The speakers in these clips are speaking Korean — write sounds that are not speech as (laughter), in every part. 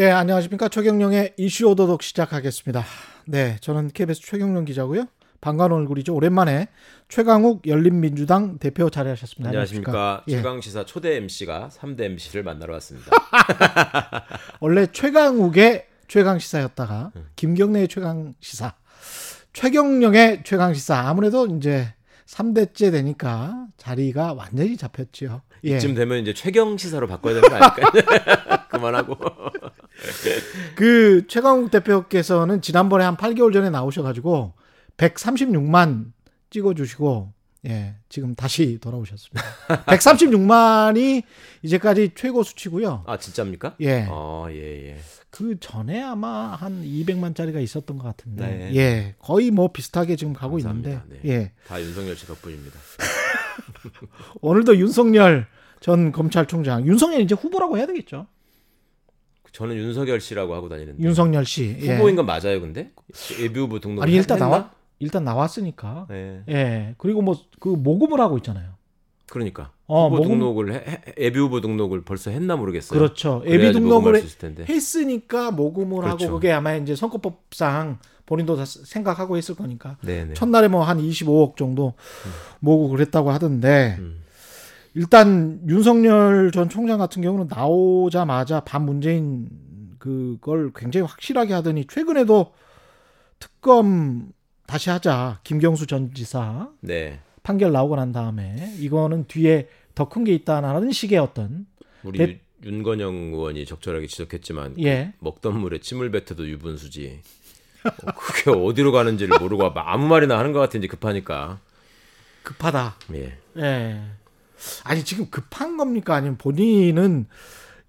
네, 안녕하십니까. 최경령의 이슈 오도독 시작하겠습니다. 네, 저는 KBS 최경령 기자고요. 반가운 얼굴이죠. 오랜만에 최강욱 열린민주당 대표 자리하셨습니다. 안녕하십니까. 예. 최강시사 초대 MC가 3대 MC를 만나러 왔습니다. (laughs) 원래 최강욱의 최강시사였다가 김경래의 최강시사, 최경령의 최강시사 아무래도 이제 3대째 되니까 자리가 완전히 잡혔죠. 예. 이쯤 되면 이제 최경 시사로 바꿔야 되는 거 아닐까요? (laughs) 그만하고. 그 최강욱 대표께서는 지난번에 한 8개월 전에 나오셔가지고 136만 찍어주시고 예 지금 다시 돌아오셨습니다. (laughs) 136만이 이제까지 최고 수치고요. 아 진짜입니까? 예. 어, 예, 예. 그 전에 아마 한 200만 짜리가 있었던 것 같은데, 네. 예, 거의 뭐 비슷하게 지금 가고 감사합니다. 있는데, 네. 예, 다 윤석열 씨 덕분입니다. (laughs) 오늘도 윤석열 전 검찰총장, 윤석열 이제 후보라고 해야 되겠죠? 저는 윤석열 씨라고 하고 다니는데. 윤석열 씨 예. 후보인 건 맞아요, 근데 예비 후보 등록. 아니 일단 했나? 나와 일단 나왔으니까. 네. 예. 그리고 뭐 그 모금을 하고 있잖아요. 그러니까 어, 후보 모금... 등록을 해, 예비 후보 등록을 벌써 했나 모르겠어요. 그렇죠. 예비 등록을 했으니까 모금을 그렇죠. 하고 그게 아마 이제 선거법상 본인도 다 생각하고 했을 거니까 네네. 첫날에 뭐 한 25억 정도 음. 모으고 그랬다고 하던데 음. 일단 윤석열 전 총장 같은 경우는 나오자마자 반문재인 그걸 굉장히 확실하게 하더니 최근에도 특검 다시 하자 김경수 전 지사 네. 판결 나오고 난 다음에 이거는 뒤에 더 큰 게 있다라는 식의 어떤 우리 대... 윤건영 의원이 적절하게 지적했지만 그 예. 그 먹던 물에 침을 뱉어도 유분수지 어, 그게 어디로 가는지를 모르고 아무 말이나 하는 것 같은지 급하니까 급하다. 예. 예. 아니 지금 급한 겁니까? 아니면 본인은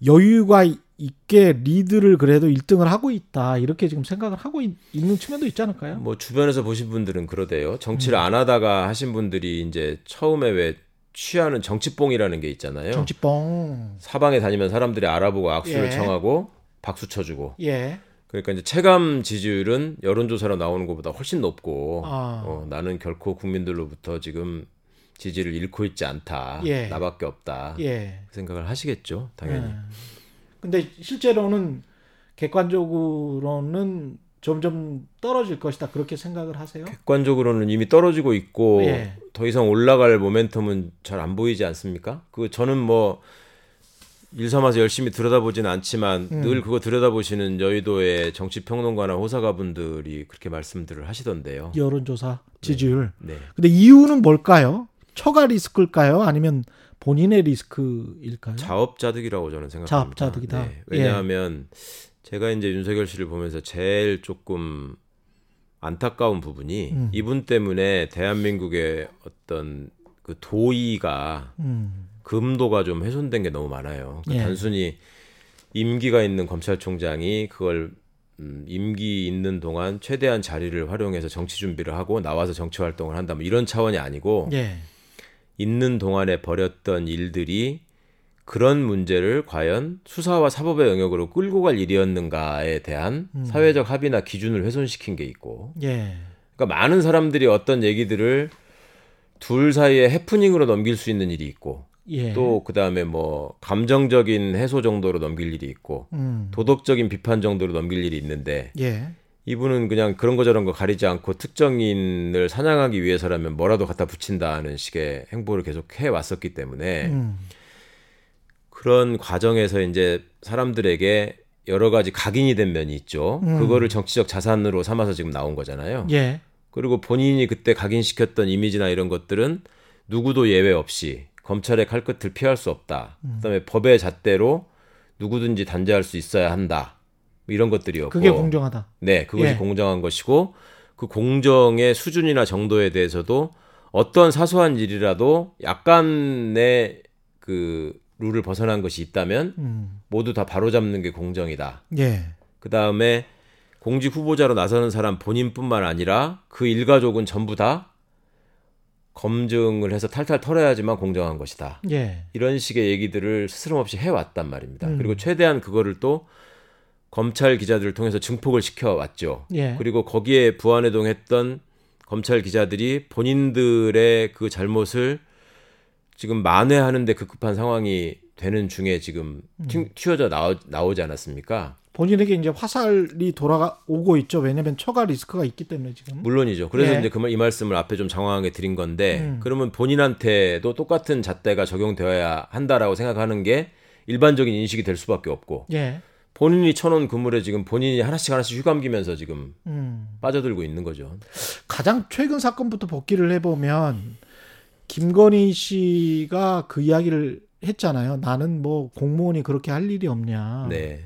여유가 있게 리드를 그래도 1등을 하고 있다 이렇게 지금 생각을 하고 있, 는 측면도 있지 않을까요? 뭐 주변에서 보신 분들은 그러대요. 정치를 음. 안 하다가 하신 분들이 이제 처음에 왜 취하는 정치뽕이라는 게 있잖아요. 정치뽕. 사방에 다니면 사람들이 알아보고 악수를 예. 청하고 박수 쳐주고. 예. 그러니까 이제 체감 지지율은 여론조사로 나오는 것보다 훨씬 높고 아. 어, 나는 결코 국민들로부터 지금 지지를 잃고 있지 않다. 예. 나밖에 없다. 예. 그 생각을 하시겠죠, 당연히. 예. 근데 실제로는 객관적으로는 점점 떨어질 것이다. 그렇게 생각을 하세요? 객관적으로는 이미 떨어지고 있고 예. 더 이상 올라갈 모멘텀은 잘 안 보이지 않습니까? 그 저는 뭐 일삼아서 열심히 들여다보지는 않지만 음. 늘 그거 들여다보시는 여의도의 정치 평론가나 호사가분들이 그렇게 말씀들을 하시던데요. 여론조사 지지율. 네. 네. 근데 이유는 뭘까요? 처가 리스크일까요? 아니면 본인의 리스크일까요? 자업자득이라고 저는 생각합니다. 자업자득이다. 네. 왜냐하면 예. 제가 이제 윤석열 씨를 보면서 제일 조금 안타까운 부분이 음. 이분 때문에 대한민국의 어떤 그 도의가 음. 금도가 좀 훼손된 게 너무 많아요. 그러니까 예. 단순히 임기가 있는 검찰총장이 그걸 음, 임기 있는 동안 최대한 자리를 활용해서 정치 준비를 하고 나와서 정치 활동을 한다 뭐 이런 차원이 아니고 예. 있는 동안에 벌였던 일들이 그런 문제를 과연 수사와 사법의 영역으로 끌고 갈 일이었는가에 대한 음. 사회적 합의나 기준을 훼손시킨 게 있고 예. 그러니까 많은 사람들이 어떤 얘기들을 둘 사이에 해프닝으로 넘길 수 있는 일이 있고 예. 또 그다음에 뭐 감정적인 해소 정도로 넘길 일이 있고 음. 도덕적인 비판 정도로 넘길 일이 있는데 예. 이분은 그냥 그런 거 저런 거 가리지 않고 특정인을 사냥하기 위해서라면 뭐라도 갖다 붙인다는 식의 행보를 계속 해 왔었기 때문에 음. 그런 과정에서 이제 사람들에게 여러 가지 각인이 된 면이 있죠. 음. 그거를 정치적 자산으로 삼아서 지금 나온 거잖아요. 예. 그리고 본인이 그때 각인시켰던 이미지나 이런 것들은 누구도 예외 없이 검찰의 칼끝을 피할 수 없다. 음. 그다음에 법의 잣대로 누구든지 단죄할 수 있어야 한다. 이런 것들이었고 그게 공정하다. 네, 그것이 예. 공정한 것이고 그 공정의 수준이나 정도에 대해서도 어떤 사소한 일이라도 약간의 그 룰을 벗어난 것이 있다면 음. 모두 다 바로잡는 게 공정이다. 예. 그 다음에 공직 후보자로 나서는 사람 본인뿐만 아니라 그 일가족은 전부 다 검증을 해서 탈탈 털어야지만 공정한 것이다. 예. 이런 식의 얘기들을 스스럼 없이 해왔단 말입니다. 음. 그리고 최대한 그거를 또 검찰 기자들을 통해서 증폭을 시켜왔죠. 예. 그리고 거기에 부안해동했던 검찰 기자들이 본인들의 그 잘못을 지금 만회하는데 급급한 상황이 되는 중에 지금 음. 튀어져 나오, 나오지 않았습니까? 본인에게 이제 화살이 돌아오고 있죠. 왜냐하면 처가 리스크가 있기 때문에 지금. 물론이죠. 그래서 예. 이제 그 이 말씀을 앞에 좀 장황하게 드린 건데 음. 그러면 본인한테도 똑같은 잣대가 적용되어야 한다라고 생각하는 게 일반적인 인식이 될 수밖에 없고. 예. 본인이 쳐놓은 그물에 지금 본인이 하나씩 하나씩 휘감기면서 지금 음. 빠져들고 있는 거죠. 가장 최근 사건부터 복귀를 해보면 김건희 씨가 그 이야기를 했잖아요. 나는 뭐 공무원이 그렇게 할 일이 없냐. 네.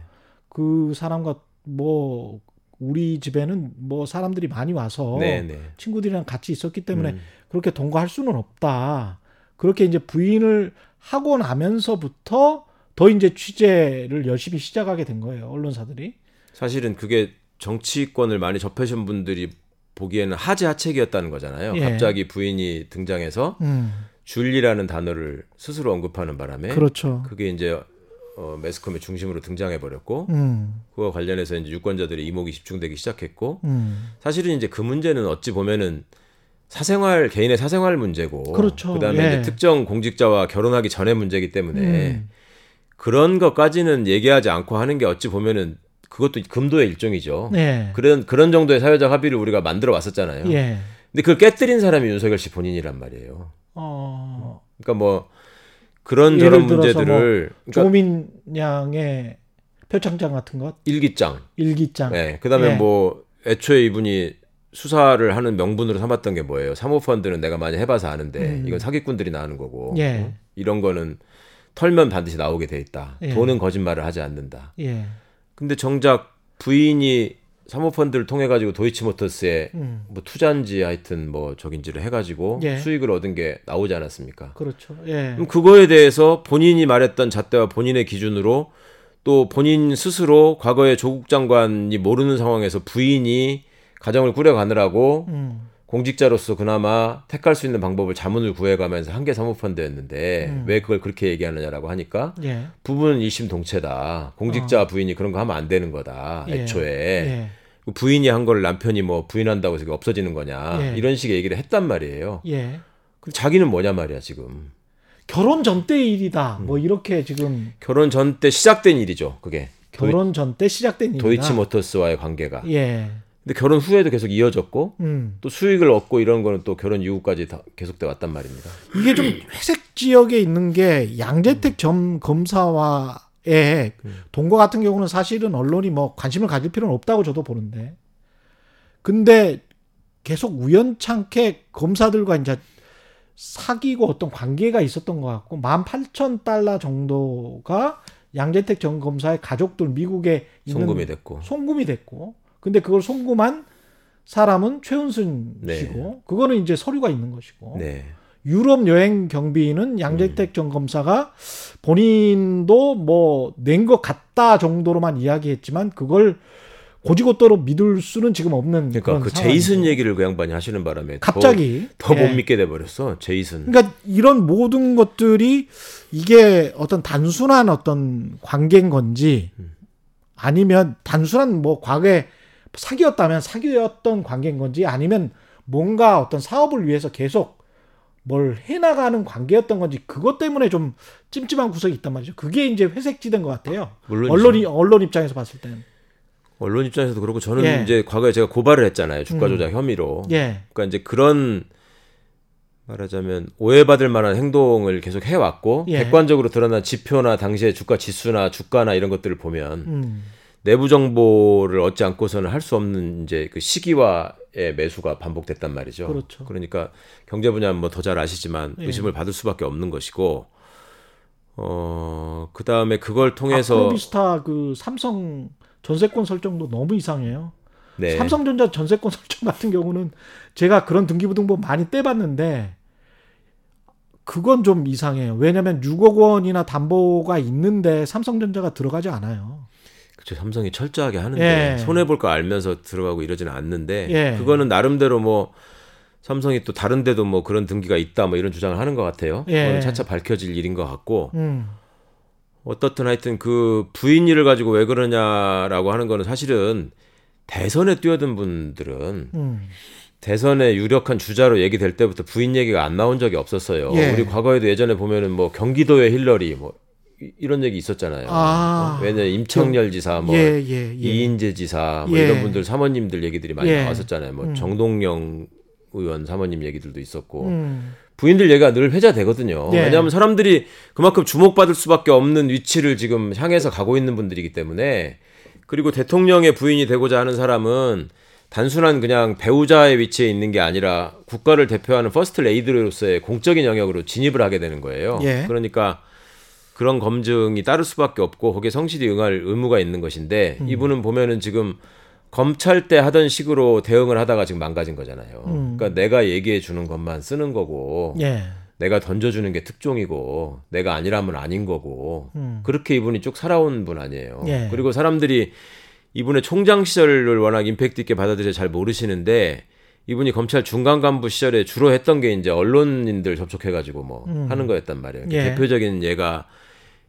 그 사람과 뭐 우리 집에는 뭐 사람들이 많이 와서 네네. 네. 친구들이랑 같이 있었기 때문에 음. 그렇게 동거할 수는 없다. 그렇게 이제 부인을 하고 나면서부터 더 이제 취재를 열심히 시작하게 된 거예요. 언론사들이. 사실은 그게 정치권을 많이 접하신 분들이 보기에는 하지 하책이었다는 거잖아요. 예. 갑자기 부인이 등장해서 음. 줄리라는 단어를 스스로 언급하는 바람에 그렇죠. 그게 이제 어, 매스컴의 중심으로 등장해 버렸고 음. 그와 관련해서 이제 유권자들의 이목이 집중되기 시작했고 음. 사실은 이제 그 문제는 어찌 보면은 사생활 개인의 사생활 문제고 그렇죠. 그다음에 예. 이제 특정 공직자와 결혼하기 전의 문제이기 때문에 음. 그런 것까지는 얘기하지 않고 하는 게 어찌 보면은 그것도 금도의 일종이죠. 예. 그런 그런 정도의 사회적 합의를 우리가 만들어 왔었잖아요. 예. 근데 그걸 깨뜨린 사람이 윤석열 씨 본인이란 말이에요. 어. 그러니까 뭐 그런 저런 문제들을 뭐 그러니까 조민 양의 표창장 같은 것 일기장 일기장 네 그다음에 예. 뭐 애초에 이분이 수사를 하는 명분으로 삼았던 게 뭐예요 사모펀드는 내가 많이 해봐서 아는데 음. 이건 사기꾼들이 나는 거고 예. 어? 이런 거는 털면 반드시 나오게 돼 있다 예. 돈은 거짓말을 하지 않는다 예. 근데 정작 부인이 사모펀드를 통해 가지고 도이치모터스에 음. 뭐 투자인지 하여튼 뭐 저긴지를 해가지고 예. 수익을 얻은 게 나오지 않았습니까? 그렇죠. 예. 그럼 그거에 대해서 본인이 말했던 잣대와 본인의 기준으로 또 본인 스스로 과거에 조국 장관이 모르는 상황에서 부인이 가정을 꾸려가느라고 음. 공직자로서 그나마 택할 수 있는 방법을 자문을 구해가면서 한개 사모펀드였는데 음. 왜 그걸 그렇게 얘기하느냐라고 하니까 예. 부부는 일심동체다. 공직자 어. 부인이 그런 거 하면 안 되는 거다. 예. 애초에. 예. 그 부인이 한 걸 남편이 뭐 부인한다고 해서 없어지는 거냐. 예. 이런 식의 얘기를 했단 말이에요. 예. 그 자기는 뭐냐 말이야, 지금. 결혼 전 때 일이다. 음. 뭐 이렇게 지금. 결혼 전 때 시작된 일이죠, 그게. 결혼 전 때 시작된 일이다. 도이치모터스와의 관계가. 예. 근데 결혼 후에도 계속 이어졌고 음. 또 수익을 얻고 이런 거는 또 결혼 이후까지 다 계속돼 왔단 말입니다. 이게 좀 회색 지역에 있는 게 양재택 점 검사와의 음. 동거 같은 경우는 사실은 언론이 뭐 관심을 가질 필요는 없다고 저도 보는데 근데 계속 우연찮게 검사들과 이제 사귀고 어떤 관계가 있었던 것 같고 18,000달러 정도가 양재택 전 검사의 가족들 미국에 있는 송금이 됐고 송금이 됐고 근데 그걸 송금한 사람은 최은순 네. 씨고 그거는 이제 서류가 있는 것이고 네. 유럽 여행 경비는 양재택 전 검사가 본인도 뭐 낸 것 같다 정도로만 이야기했지만 그걸 고지고대로 믿을 수는 지금 없는 그러니까 그 제이슨 얘기를 그 양반이 하시는 바람에 갑자기 더못 예. 믿게 돼 버렸어 제이슨. 그러니까 이런 모든 것들이 이게 어떤 단순한 어떤 관계인 건지 음. 아니면 단순한 뭐 과거에 사귀었다면 사귀었던 관계인 건지 아니면 뭔가 어떤 사업을 위해서 계속 뭘 해나가는 관계였던 건지 그것 때문에 좀 찜찜한 구석이 있단 말이죠. 그게 이제 회색지대인 것 같아요. 물론 언론이 언론 입장에서 봤을 때는. 언론 입장에서도 그렇고 저는 예. 이제 과거에 제가 고발을 했잖아요. 주가 조작 음. 혐의로. 예. 그러니까 이제 그런 말하자면 오해받을 만한 행동을 계속 해왔고 예. 객관적으로 드러난 지표나 당시의 주가 지수나 주가나 이런 것들을 보면 음. 내부 정보를 얻지 않고서는 할 수 없는 이제 그 시기와의 매수가 반복됐단 말이죠. 그렇죠. 그러니까 경제 분야는 뭐더 잘 아시지만 예. 의심을 받을 수밖에 없는 것이고 어 그다음에 그걸 통해서 아크로비스타 그 삼성 전세권 설정도 너무 이상해요. 네. 삼성전자 전세권 (laughs) 설정 같은 경우는 제가 그런 등기부등본 많이 떼봤는데 그건 좀 이상해요. 왜냐하면 6억 원이나 담보가 있는데 삼성전자가 들어가지 않아요. 그쵸 삼성이 철저하게 하는데 예. 손해 볼 거 알면서 들어가고 이러지는 않는데 예. 그거는 나름대로 뭐 삼성이 또 다른 데도 뭐 그런 등기가 있다 뭐 이런 주장을 하는 것 같아요. 예. 차차 밝혀질 일인 것 같고 음. 어떻든 하여튼 그 부인 일을 가지고 왜 그러냐라고 하는 거는 사실은 대선에 뛰어든 분들은 음. 대선에 유력한 주자로 얘기될 때부터 부인 얘기가 안 나온 적이 없었어요. 예. 우리 과거에도 예전에 보면은 뭐 경기도의 힐러리 뭐 이런 얘기 있었잖아요. 아. 왜냐 임창열 지사, 뭐 예, 예, 예. 이인재 지사, 뭐 예. 이런 분들 사모님들 얘기들이 많이 예. 나왔었잖아요. 뭐 음. 정동영 의원 사모님 얘기들도 있었고 음. 부인들 얘기가 늘 회자되거든요. 예. 왜냐하면 사람들이 그만큼 주목받을 수밖에 없는 위치를 지금 향해서 가고 있는 분들이기 때문에 그리고 대통령의 부인이 되고자 하는 사람은 단순한 그냥 배우자의 위치에 있는 게 아니라 국가를 대표하는 퍼스트레이디로서의 공적인 영역으로 진입을 하게 되는 거예요. 예. 그러니까 그런 검증이 따를 수밖에 없고 거기에 성실히 응할 의무가 있는 것인데 음. 이분은 보면은 지금 검찰 때 하던 식으로 대응을 하다가 지금 망가진 거잖아요. 음. 그러니까 내가 얘기해 주는 것만 쓰는 거고 예. 내가 던져주는 게 특종이고 내가 아니라면 아닌 거고 음. 그렇게 이분이 쭉 살아온 분 아니에요. 예. 그리고 사람들이 이분의 총장 시절을 워낙 임팩트 있게 받아들여 잘 모르시는데 이분이 검찰 중간 간부 시절에 주로 했던 게 이제 언론인들 접촉해가지고 뭐 음. 하는 거였단 말이에요. 예. 대표적인 예가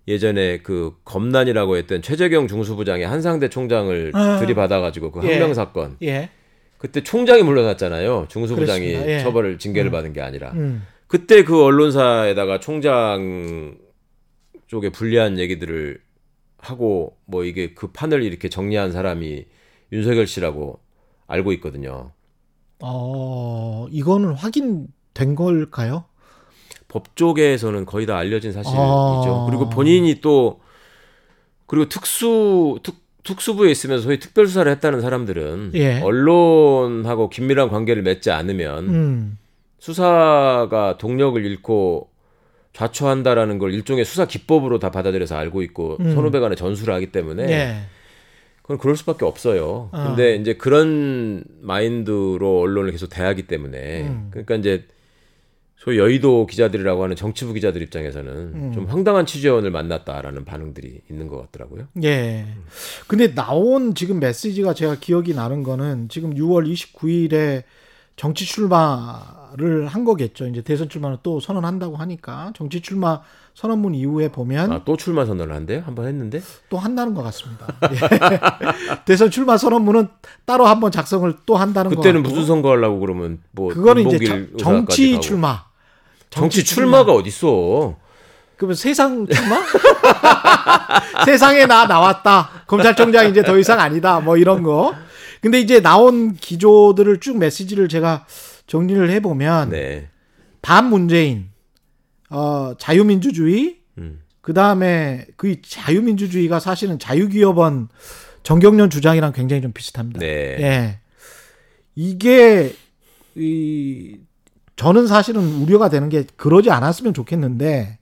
예전에 그 검난이라고 했던 최재경 중수부장이 한상대 총장을 아. 들이받아가지고 그 항명 예. 사건. 예. 그때 총장이 물러났잖아요. 중수부장이 예. 처벌을 징계를 음. 받은 게 아니라. 음. 그때 그 언론사에다가 총장 쪽에 불리한 얘기들을 하고 뭐 이게 그 판을 이렇게 정리한 사람이 윤석열 씨라고 알고 있거든요. 어, 이거는 확인된 걸까요? 법조계에서는 거의 다 알려진 사실이죠. 아... 그리고 본인이 또 그리고 특수 특, 특수부에 있으면서 소위 특별 수사를 했다는 사람들은 예. 언론하고 긴밀한 관계를 맺지 않으면 음. 수사가 동력을 잃고 좌초한다라는 걸 일종의 수사 기법으로 다 받아들여서 알고 있고 음. 선후배 간에 전수를 하기 때문에 예. 그건 그럴 수밖에 없어요. 어. 근데 이제 그런 마인드로 언론을 계속 대하기 때문에 음. 그러니까 이제 소위 여의도 기자들이라고 하는 정치부 기자들 입장에서는 음. 좀 황당한 취재원을 만났다라는 반응들이 있는 것 같더라고요. 예. 근데 나온 지금 메시지가 제가 기억이 나는 거는 지금 6월 29일에 정치 출마를 한 거겠죠. 이제 대선 출마를 또 선언한다고 하니까 정치 출마 선언문 이후에 보면 아, 또 출마 선언을 한대요? 한 번 했는데 또 한다는 것 같습니다. 예. (laughs) 대선 출마 선언문은 따로 한 번 작성을 또 한다는 거 그때는 무슨 선거 하려고 그러면 뭐 그거는 이제 정치 출마. 정치, 정치 출마가 어디 있어? 그러면 세상 출마? (laughs) 세상에 나 나왔다. 검찰총장 이제 더 이상 아니다. 뭐 이런 거. 근데 이제 나온 기조들을 쭉 메시지를 제가 정리를 해보면 네. 반문재인, 어, 자유민주주의, 음. 그 다음에 그 자유민주주의가 사실은 자유기업원 정경련 주장이랑 굉장히 좀 비슷합니다. 네. 예. 이게 이 저는 사실은 우려가 되는 게 그러지 않았으면 좋겠는데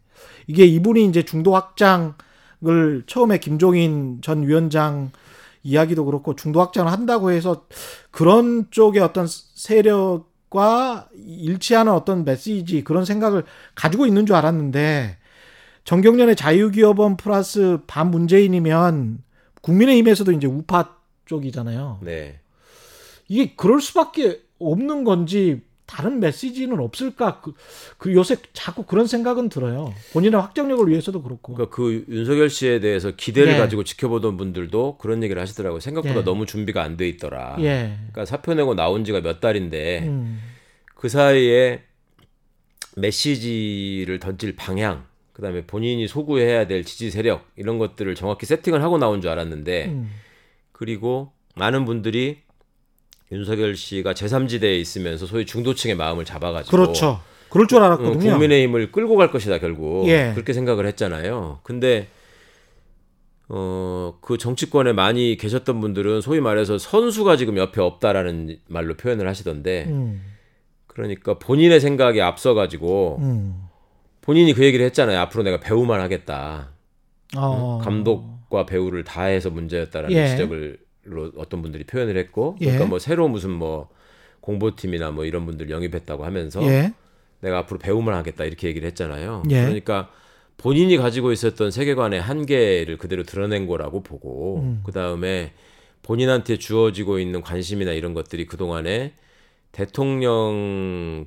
이게 이분이 이제 중도 확장을 처음에 김종인 전 위원장 이야기도 그렇고 중도 확장을 한다고 해서 그런 쪽의 어떤 세력과 일치하는 어떤 메시지 그런 생각을 가지고 있는 줄 알았는데 정경련의 자유기업원 플러스 반문재인이면 국민의힘에서도 이제 우파 쪽이잖아요. 네. 이게 그럴 수밖에 없는 건지 다른 메시지는 없을까? 그, 그, 요새 자꾸 그런 생각은 들어요. 본인의 확정력을 위해서도 그렇고. 그러니까 그 윤석열 씨에 대해서 기대를 예. 가지고 지켜보던 분들도 그런 얘기를 하시더라고요. 생각보다 예. 너무 준비가 안 돼 있더라. 예. 그러니까 사표 내고 나온 지가 몇 달인데 음. 그 사이에 메시지를 던질 방향, 그다음에 본인이 소구해야 될 지지 세력 이런 것들을 정확히 세팅을 하고 나온 줄 알았는데 음. 그리고 많은 분들이 윤석열 씨가 제3지대에 있으면서 소위 중도층의 마음을 잡아가지고 그렇죠. 그럴 줄 알았거든요. 국민의힘을 끌고 갈 것이다 결국 예. 그렇게 생각을 했잖아요. 근데 어, 그 정치권에 많이 계셨던 분들은 소위 말해서 선수가 지금 옆에 없다라는 말로 표현을 하시던데, 음. 그러니까 본인의 생각에 앞서가지고, 음. 본인이 그 얘기를 했잖아요. 앞으로 내가 배우만 하겠다. 어. 감독과 배우를 다 해서 문제였다라는 예. 지적을 로 어떤 분들이 표현을 했고 예. 그러니까 뭐 새로 무슨 뭐 공보팀이나 뭐 이런 분들 영입했다고 하면서 예. 내가 앞으로 배움을 하겠다 이렇게 얘기를 했잖아요. 예. 그러니까 본인이 가지고 있었던 세계관의 한계를 그대로 드러낸 거라고 보고 음. 그 다음에 본인한테 주어지고 있는 관심이나 이런 것들이 그 동안에 대통령께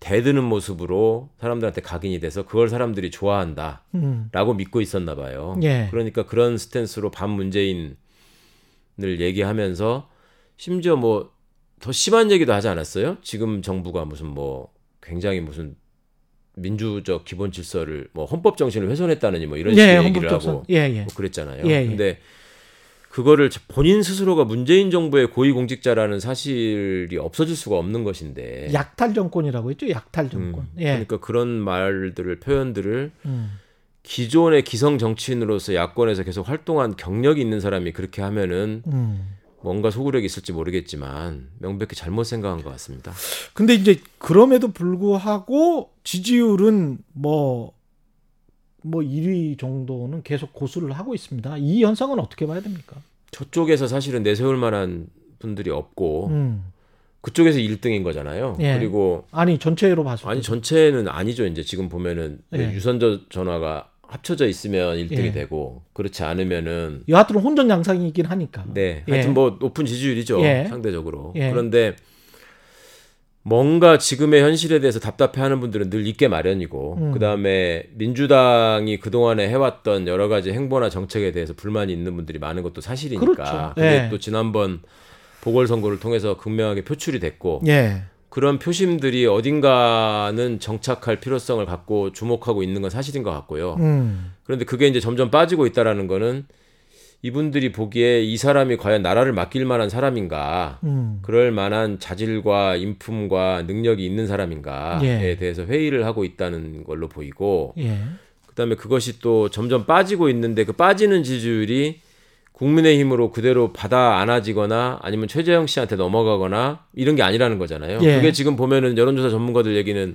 대드는 모습으로 사람들한테 각인이 돼서 그걸 사람들이 좋아한다라고 음. 믿고 있었나 봐요. 예. 그러니까 그런 스탠스로 반 문재인 늘 얘기하면서 심지어 뭐 더 심한 얘기도 하지 않았어요? 지금 정부가 무슨 뭐 굉장히 무슨 민주적 기본 질서를 뭐 헌법 정신을 훼손했다느니 뭐 이런 예, 식의 얘기를 하고 예, 예. 뭐 그랬잖아요. 예, 예. 근데 그거를 본인 스스로가 문재인 정부의 고위공직자라는 사실이 없어질 수가 없는 것인데 약탈 정권이라고 했죠. 약탈 정권. 음, 예. 그러니까 그런 말들을 표현들을 음. 기존의 기성 정치인으로서 야권에서 계속 활동한 경력이 있는 사람이 그렇게 하면은 음. 뭔가 소구력이 있을지 모르겠지만 명백히 잘못 생각한 것 같습니다. 근데 이제 그럼에도 불구하고 지지율은 뭐뭐 뭐 1위 정도는 계속 고수를 하고 있습니다. 이 현상은 어떻게 봐야 됩니까? 저쪽에서 사실은 내세울 만한 분들이 없고 음. 그쪽에서 1등인 거잖아요. 예. 그리고 아니 전체로 봐서 아니 전체는 아니죠. 이제 지금 보면은 예. 유선 전화가 합쳐져 있으면 1등이 예. 되고 그렇지 않으면은 여하튼 혼전 양상이긴 하니까. 네. 예. 하여튼 뭐 높은 지지율이죠. 예. 상대적으로. 예. 그런데 뭔가 지금의 현실에 대해서 답답해하는 분들은 늘 있게 마련이고 음. 그다음에 민주당이 그동안에 해왔던 여러 가지 행보나 정책에 대해서 불만이 있는 분들이 많은 것도 사실이니까 그렇죠. 그게 예. 또 지난번 보궐선거를 통해서 극명하게 표출이 됐고 예. 그런 표심들이 어딘가는 정착할 필요성을 갖고 주목하고 있는 건 사실인 것 같고요. 음. 그런데 그게 이제 점점 빠지고 있다라는 거는 이분들이 보기에 이 사람이 과연 나라를 맡길 만한 사람인가, 음. 그럴 만한 자질과 인품과 능력이 있는 사람인가에 예. 대해서 회의를 하고 있다는 걸로 보이고, 예. 그다음에 그것이 또 점점 빠지고 있는데 그 빠지는 지지율이 국민의힘으로 그대로 받아 안아지거나 아니면 최재형 씨한테 넘어가거나 이런 게 아니라는 거잖아요. 예. 그게 지금 보면은 여론조사 전문가들 얘기는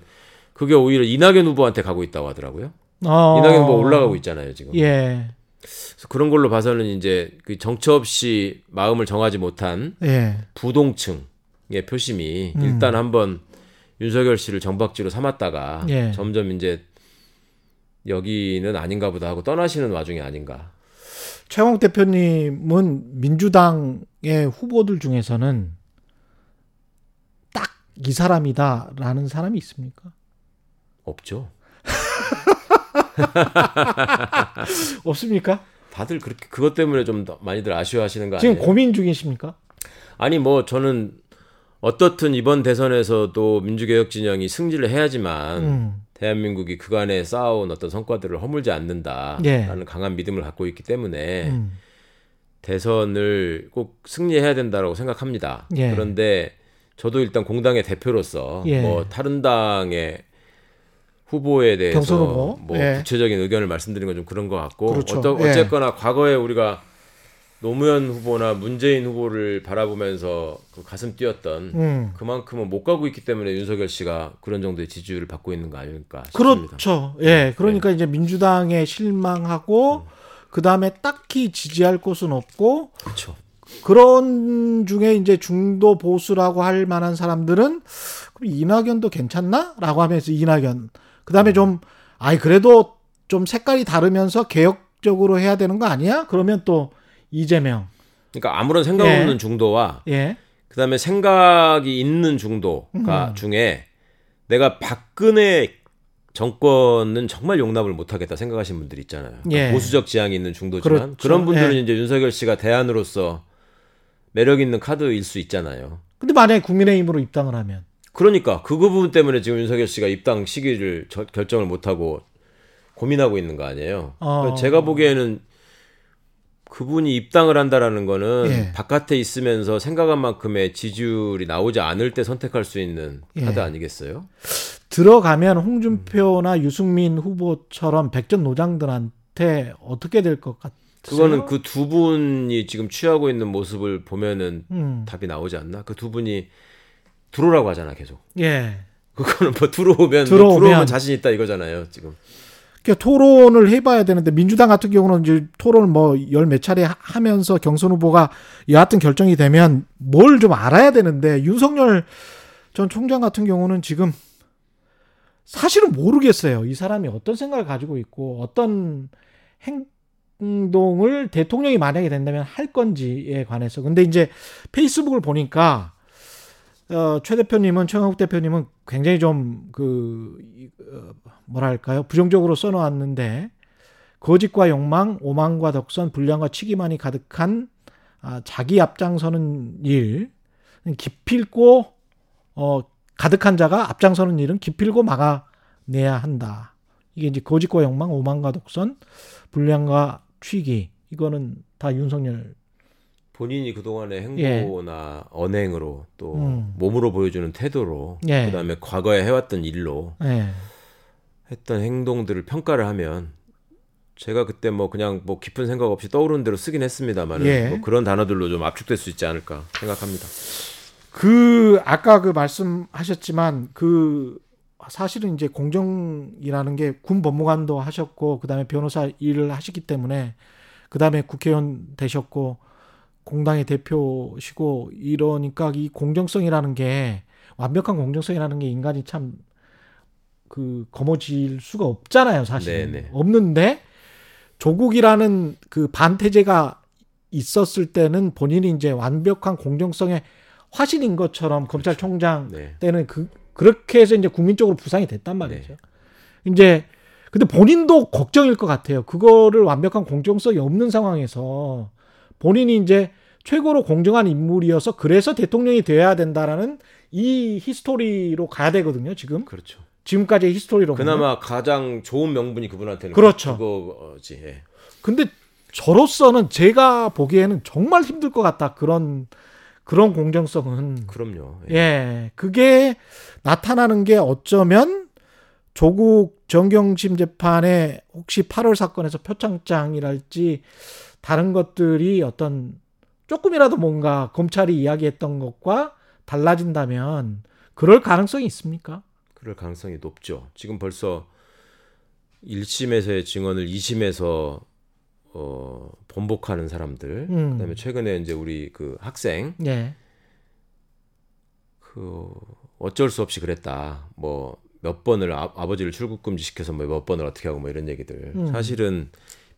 그게 오히려 이낙연 후보한테 가고 있다고 하더라고요. 어. 이낙연 후보 올라가고 있잖아요 지금. 예. 그래서 그런 걸로 봐서는 이제 그 정처 없이 마음을 정하지 못한 예. 부동층의 표심이 음. 일단 한번 윤석열 씨를 정박지로 삼았다가 예. 점점 이제 여기는 아닌가 보다 하고 떠나시는 와중이 아닌가. 최광욱 대표님은 민주당의 후보들 중에서는 딱 이 사람이다라는 사람이 있습니까? 없죠. (laughs) 없습니까? 다들 그렇게 그것 때문에 좀 많이들 아쉬워하시는 거 아니에요? 지금 고민 중이십니까? 아니 뭐 저는 어떻든 이번 대선에서도 민주개혁 진영이 승리를 해야지만 음. 대한민국이 그간에 쌓아온 어떤 성과들을 허물지 않는다라는 예. 강한 믿음을 갖고 있기 때문에 음. 대선을 꼭 승리해야 된다라고 생각합니다. 예. 그런데 저도 일단 공당의 대표로서 예. 뭐 다른 당의 후보에 대해서 후보? 뭐 예. 구체적인 의견을 말씀드리는 건좀 그런 것 같고 그렇죠. 어떠, 예. 어쨌거나 과거에 우리가 노무현 후보나 문재인 후보를 바라보면서 그 가슴 뛰었던 음. 그만큼은 못 가고 있기 때문에 윤석열 씨가 그런 정도의 지지율을 받고 있는 거 아닐까 싶습니다. 그렇죠. 예. 네. 그러니까 네. 이제 민주당에 실망하고 음. 그 다음에 딱히 지지할 곳은 없고 그렇죠. 그런 중에 이제 중도 보수라고 할 만한 사람들은 그럼 이낙연도 괜찮나?라고 하면서 이낙연. 그 다음에 음. 좀 아이 그래도 좀 색깔이 다르면서 개혁적으로 해야 되는 거 아니야? 그러면 또 이재명. 그러니까 아무런 생각 예. 없는 중도와 예. 그다음에 생각이 있는 중도가 음. 중에 내가 박근혜 정권은 정말 용납을 못하겠다 생각하시는 분들이 있잖아요. 그러니까 예. 보수적 지향이 있는 중도지만 그렇죠. 그런 분들은 예. 이제 윤석열 씨가 대안으로서 매력 있는 카드일 수 있잖아요. 근데 만약에 국민의힘으로 입당을 하면 그러니까 그 부분 때문에 지금 윤석열 씨가 입당 시기를 저, 결정을 못하고 고민하고 있는 거 아니에요. 어. 제가 보기에는 그분이 입당을 한다라는 거는 예. 바깥에 있으면서 생각한 만큼의 지지율이 나오지 않을 때 선택할 수 있는 예. 카드 아니겠어요? 들어가면 홍준표나 음. 유승민 후보처럼 백전 노장들한테 어떻게 될 것 같아요? 그거는 그 두 분이 지금 취하고 있는 모습을 보면은 음. 답이 나오지 않나? 그 두 분이 들어오라고 하잖아 계속. 예. 그거는 뭐 들어오면, 들어오면, 뭐 들어오면 자신 있다 이거잖아요 지금. 그러니까 토론을 해봐야 되는데 민주당 같은 경우는 이제 토론을 뭐 열 몇 차례 하면서 경선 후보가 여하튼 결정이 되면 뭘 좀 알아야 되는데 윤석열 전 총장 같은 경우는 지금 사실은 모르겠어요. 이 사람이 어떤 생각을 가지고 있고 어떤 행동을 대통령이 만약에 된다면 할 건지에 관해서. 근데 이제 페이스북을 보니까 어, 최 대표님은 최강욱 대표님은 굉장히 좀그 어, 뭐랄까요 부정적으로 써놓았는데 거짓과 욕망, 오만과 덕선, 불량과 치기만이 가득한 아, 자기 앞장서는 일, 기필고 어, 가득한 자가 앞장서는 일은 기필고 막아내는 내야 한다. 이게 이제 거짓과 욕망, 오만과 독선, 불량과 취기 이거는 다 윤석열 본인이 그동안의 행보나 예. 언행으로 또 음. 몸으로 보여주는 태도로 예. 그다음에 과거에 해왔던 일로 예. 했던 행동들을 평가를 하면 제가 그때 뭐 그냥 뭐 깊은 생각 없이 떠오르는 대로 쓰긴 했습니다만 예. 뭐 그런 단어들로 좀 압축될 수 있지 않을까 생각합니다. 그 아까 그 말씀하셨지만 그 사실은 이제 공정이라는 게 군 법무관도 하셨고 그다음에 변호사 일을 하시기 때문에 그다음에 국회의원 되셨고 공당의 대표시고 이러니까 이 공정성이라는 게 완벽한 공정성이라는 게 인간이 참 그 거머쥘 수가 없잖아요, 사실. 네네. 없는데 조국이라는 그 반태제가 있었을 때는 본인이 이제 완벽한 공정성의 화신인 것처럼 그렇죠. 검찰총장 네. 때는 그 그렇게 해서 이제 국민적으로 부상이 됐단 말이죠. 네. 이제 근데 본인도 걱정일 것 같아요. 그거를 완벽한 공정성이 없는 상황에서 본인이 이제 최고로 공정한 인물이어서 그래서 대통령이 되어야 된다라는 이 history로 가야 되거든요. 지금. 그렇죠. 지금까지의 history로. 그나마 보면. 가장 좋은 명분이 그분한테는 그렇죠. 그거지. 예. 근데 저로서는 제가 보기에는 정말 힘들 것 같다. 그런 그런 공정성은. 그럼요. 예. 예. 그게 나타나는 게 어쩌면 조국 정경심 재판에 혹시 8월 사건에서 표창장이랄지 다른 것들이 어떤 조금이라도 뭔가 검찰이 이야기했던 것과 달라진다면 그럴 가능성이 있습니까? 그럴 가능성이 높죠. 지금 벌써 1심에서의 증언을 2심에서 어, 번복하는 사람들, 음. 그다음에 최근에 이제 우리 그 학생, 예. 그 어쩔 수 없이 그랬다. 뭐 몇 번을 아, 버지를 출국 금지시켜서 뭐 몇 번을 어떻게 하고 뭐 이런 얘기들. 음. 사실은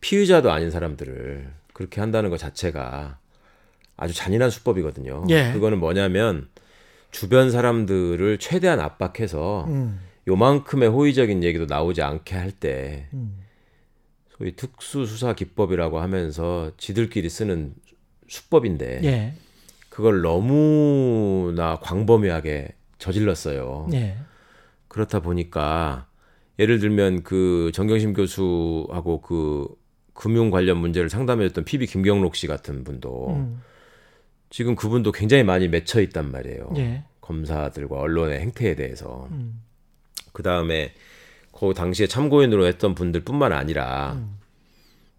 피의자도 아닌 사람들을 그렇게 한다는 것 자체가 아주 잔인한 수법이거든요. 예. 그거는 뭐냐면 주변 사람들을 최대한 압박해서 음. 요만큼의 호의적인 얘기도 나오지 않게 할때 음. 소위 특수수사 기법이라고 하면서 지들끼리 쓰는 수법인데 예. 그걸 너무나 광범위하게 저질렀어요. 예. 그렇다 보니까 예를 들면 그 정경심 교수하고 그 금융 관련 문제를 상담해줬던 PB 김경록 씨 같은 분도 음. 지금 그분도 굉장히 많이 맺혀 있단 말이에요. 예. 검사들과 언론의 행태에 대해서. 음. 그 다음에 그 당시에 참고인으로 했던 분들뿐만 아니라 음.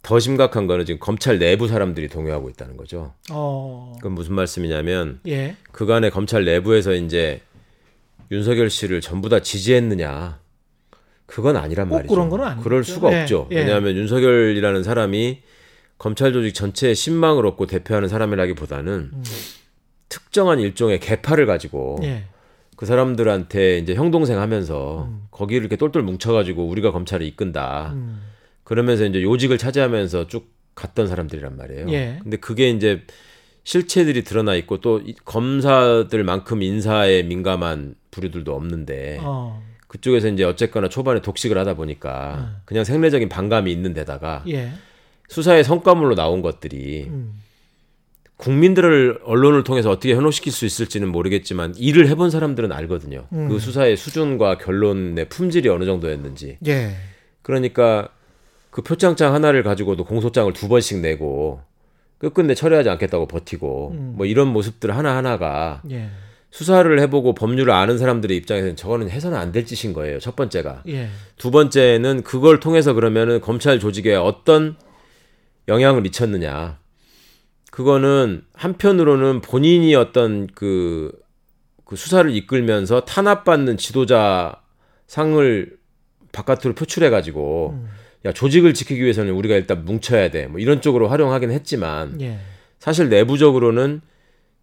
더 심각한 거는 지금 검찰 내부 사람들이 동요하고 있다는 거죠. 어. 그건 무슨 말씀이냐면 예. 그간의 검찰 내부에서 이제 윤석열 씨를 전부 다 지지했느냐? 그건 아니란 말이죠. 그런 건 아니죠. 그럴 수가 예. 없죠. 예. 왜냐하면 윤석열이라는 사람이 검찰 조직 전체에 신망을 얻고 대표하는 사람이라기보다는 음. 특정한 일종의 개파를 가지고 예. 그 사람들한테 이제 형 동생 하면서 음. 거기를 이렇게 똘똘 뭉쳐가지고 우리가 검찰을 이끈다. 음. 그러면서 이제 요직을 차지하면서 쭉 갔던 사람들이란 말이에요. 예. 근데 그게 이제 실체들이 드러나 있고 또 검사들만큼 인사에 민감한 부류들도 없는데 어. 그쪽에서 이제 어쨌거나 초반에 독식을 하다 보니까 음. 그냥 생리적인 반감이 있는 데다가 예. 수사의 성과물로 나온 것들이 음. 국민들을 언론을 통해서 어떻게 현혹시킬 수 있을지는 모르겠지만 일을 해본 사람들은 알거든요. 음. 그 수사의 수준과 결론의 품질이 어느 정도였는지. 예. 그러니까 그 표창장 하나를 가지고도 공소장을 두 번씩 내고 끝끝내 처리하지 않겠다고 버티고 음. 뭐 이런 모습들 하나 하나가 예. 수사를 해보고 법률을 아는 사람들의 입장에서는 저거는 해서는 안 될 짓인 거예요. 첫 번째가. 예. 두 번째는 그걸 통해서 그러면은 검찰 조직에 어떤 영향을 미쳤느냐. 그거는 한편으로는 본인이 어떤 그, 그 수사를 이끌면서 탄압받는 지도자 상을 바깥으로 표출해가지고 음. 야 조직을 지키기 위해서는 우리가 일단 뭉쳐야 돼. 뭐 이런 쪽으로 활용하긴 했지만 예. 사실 내부적으로는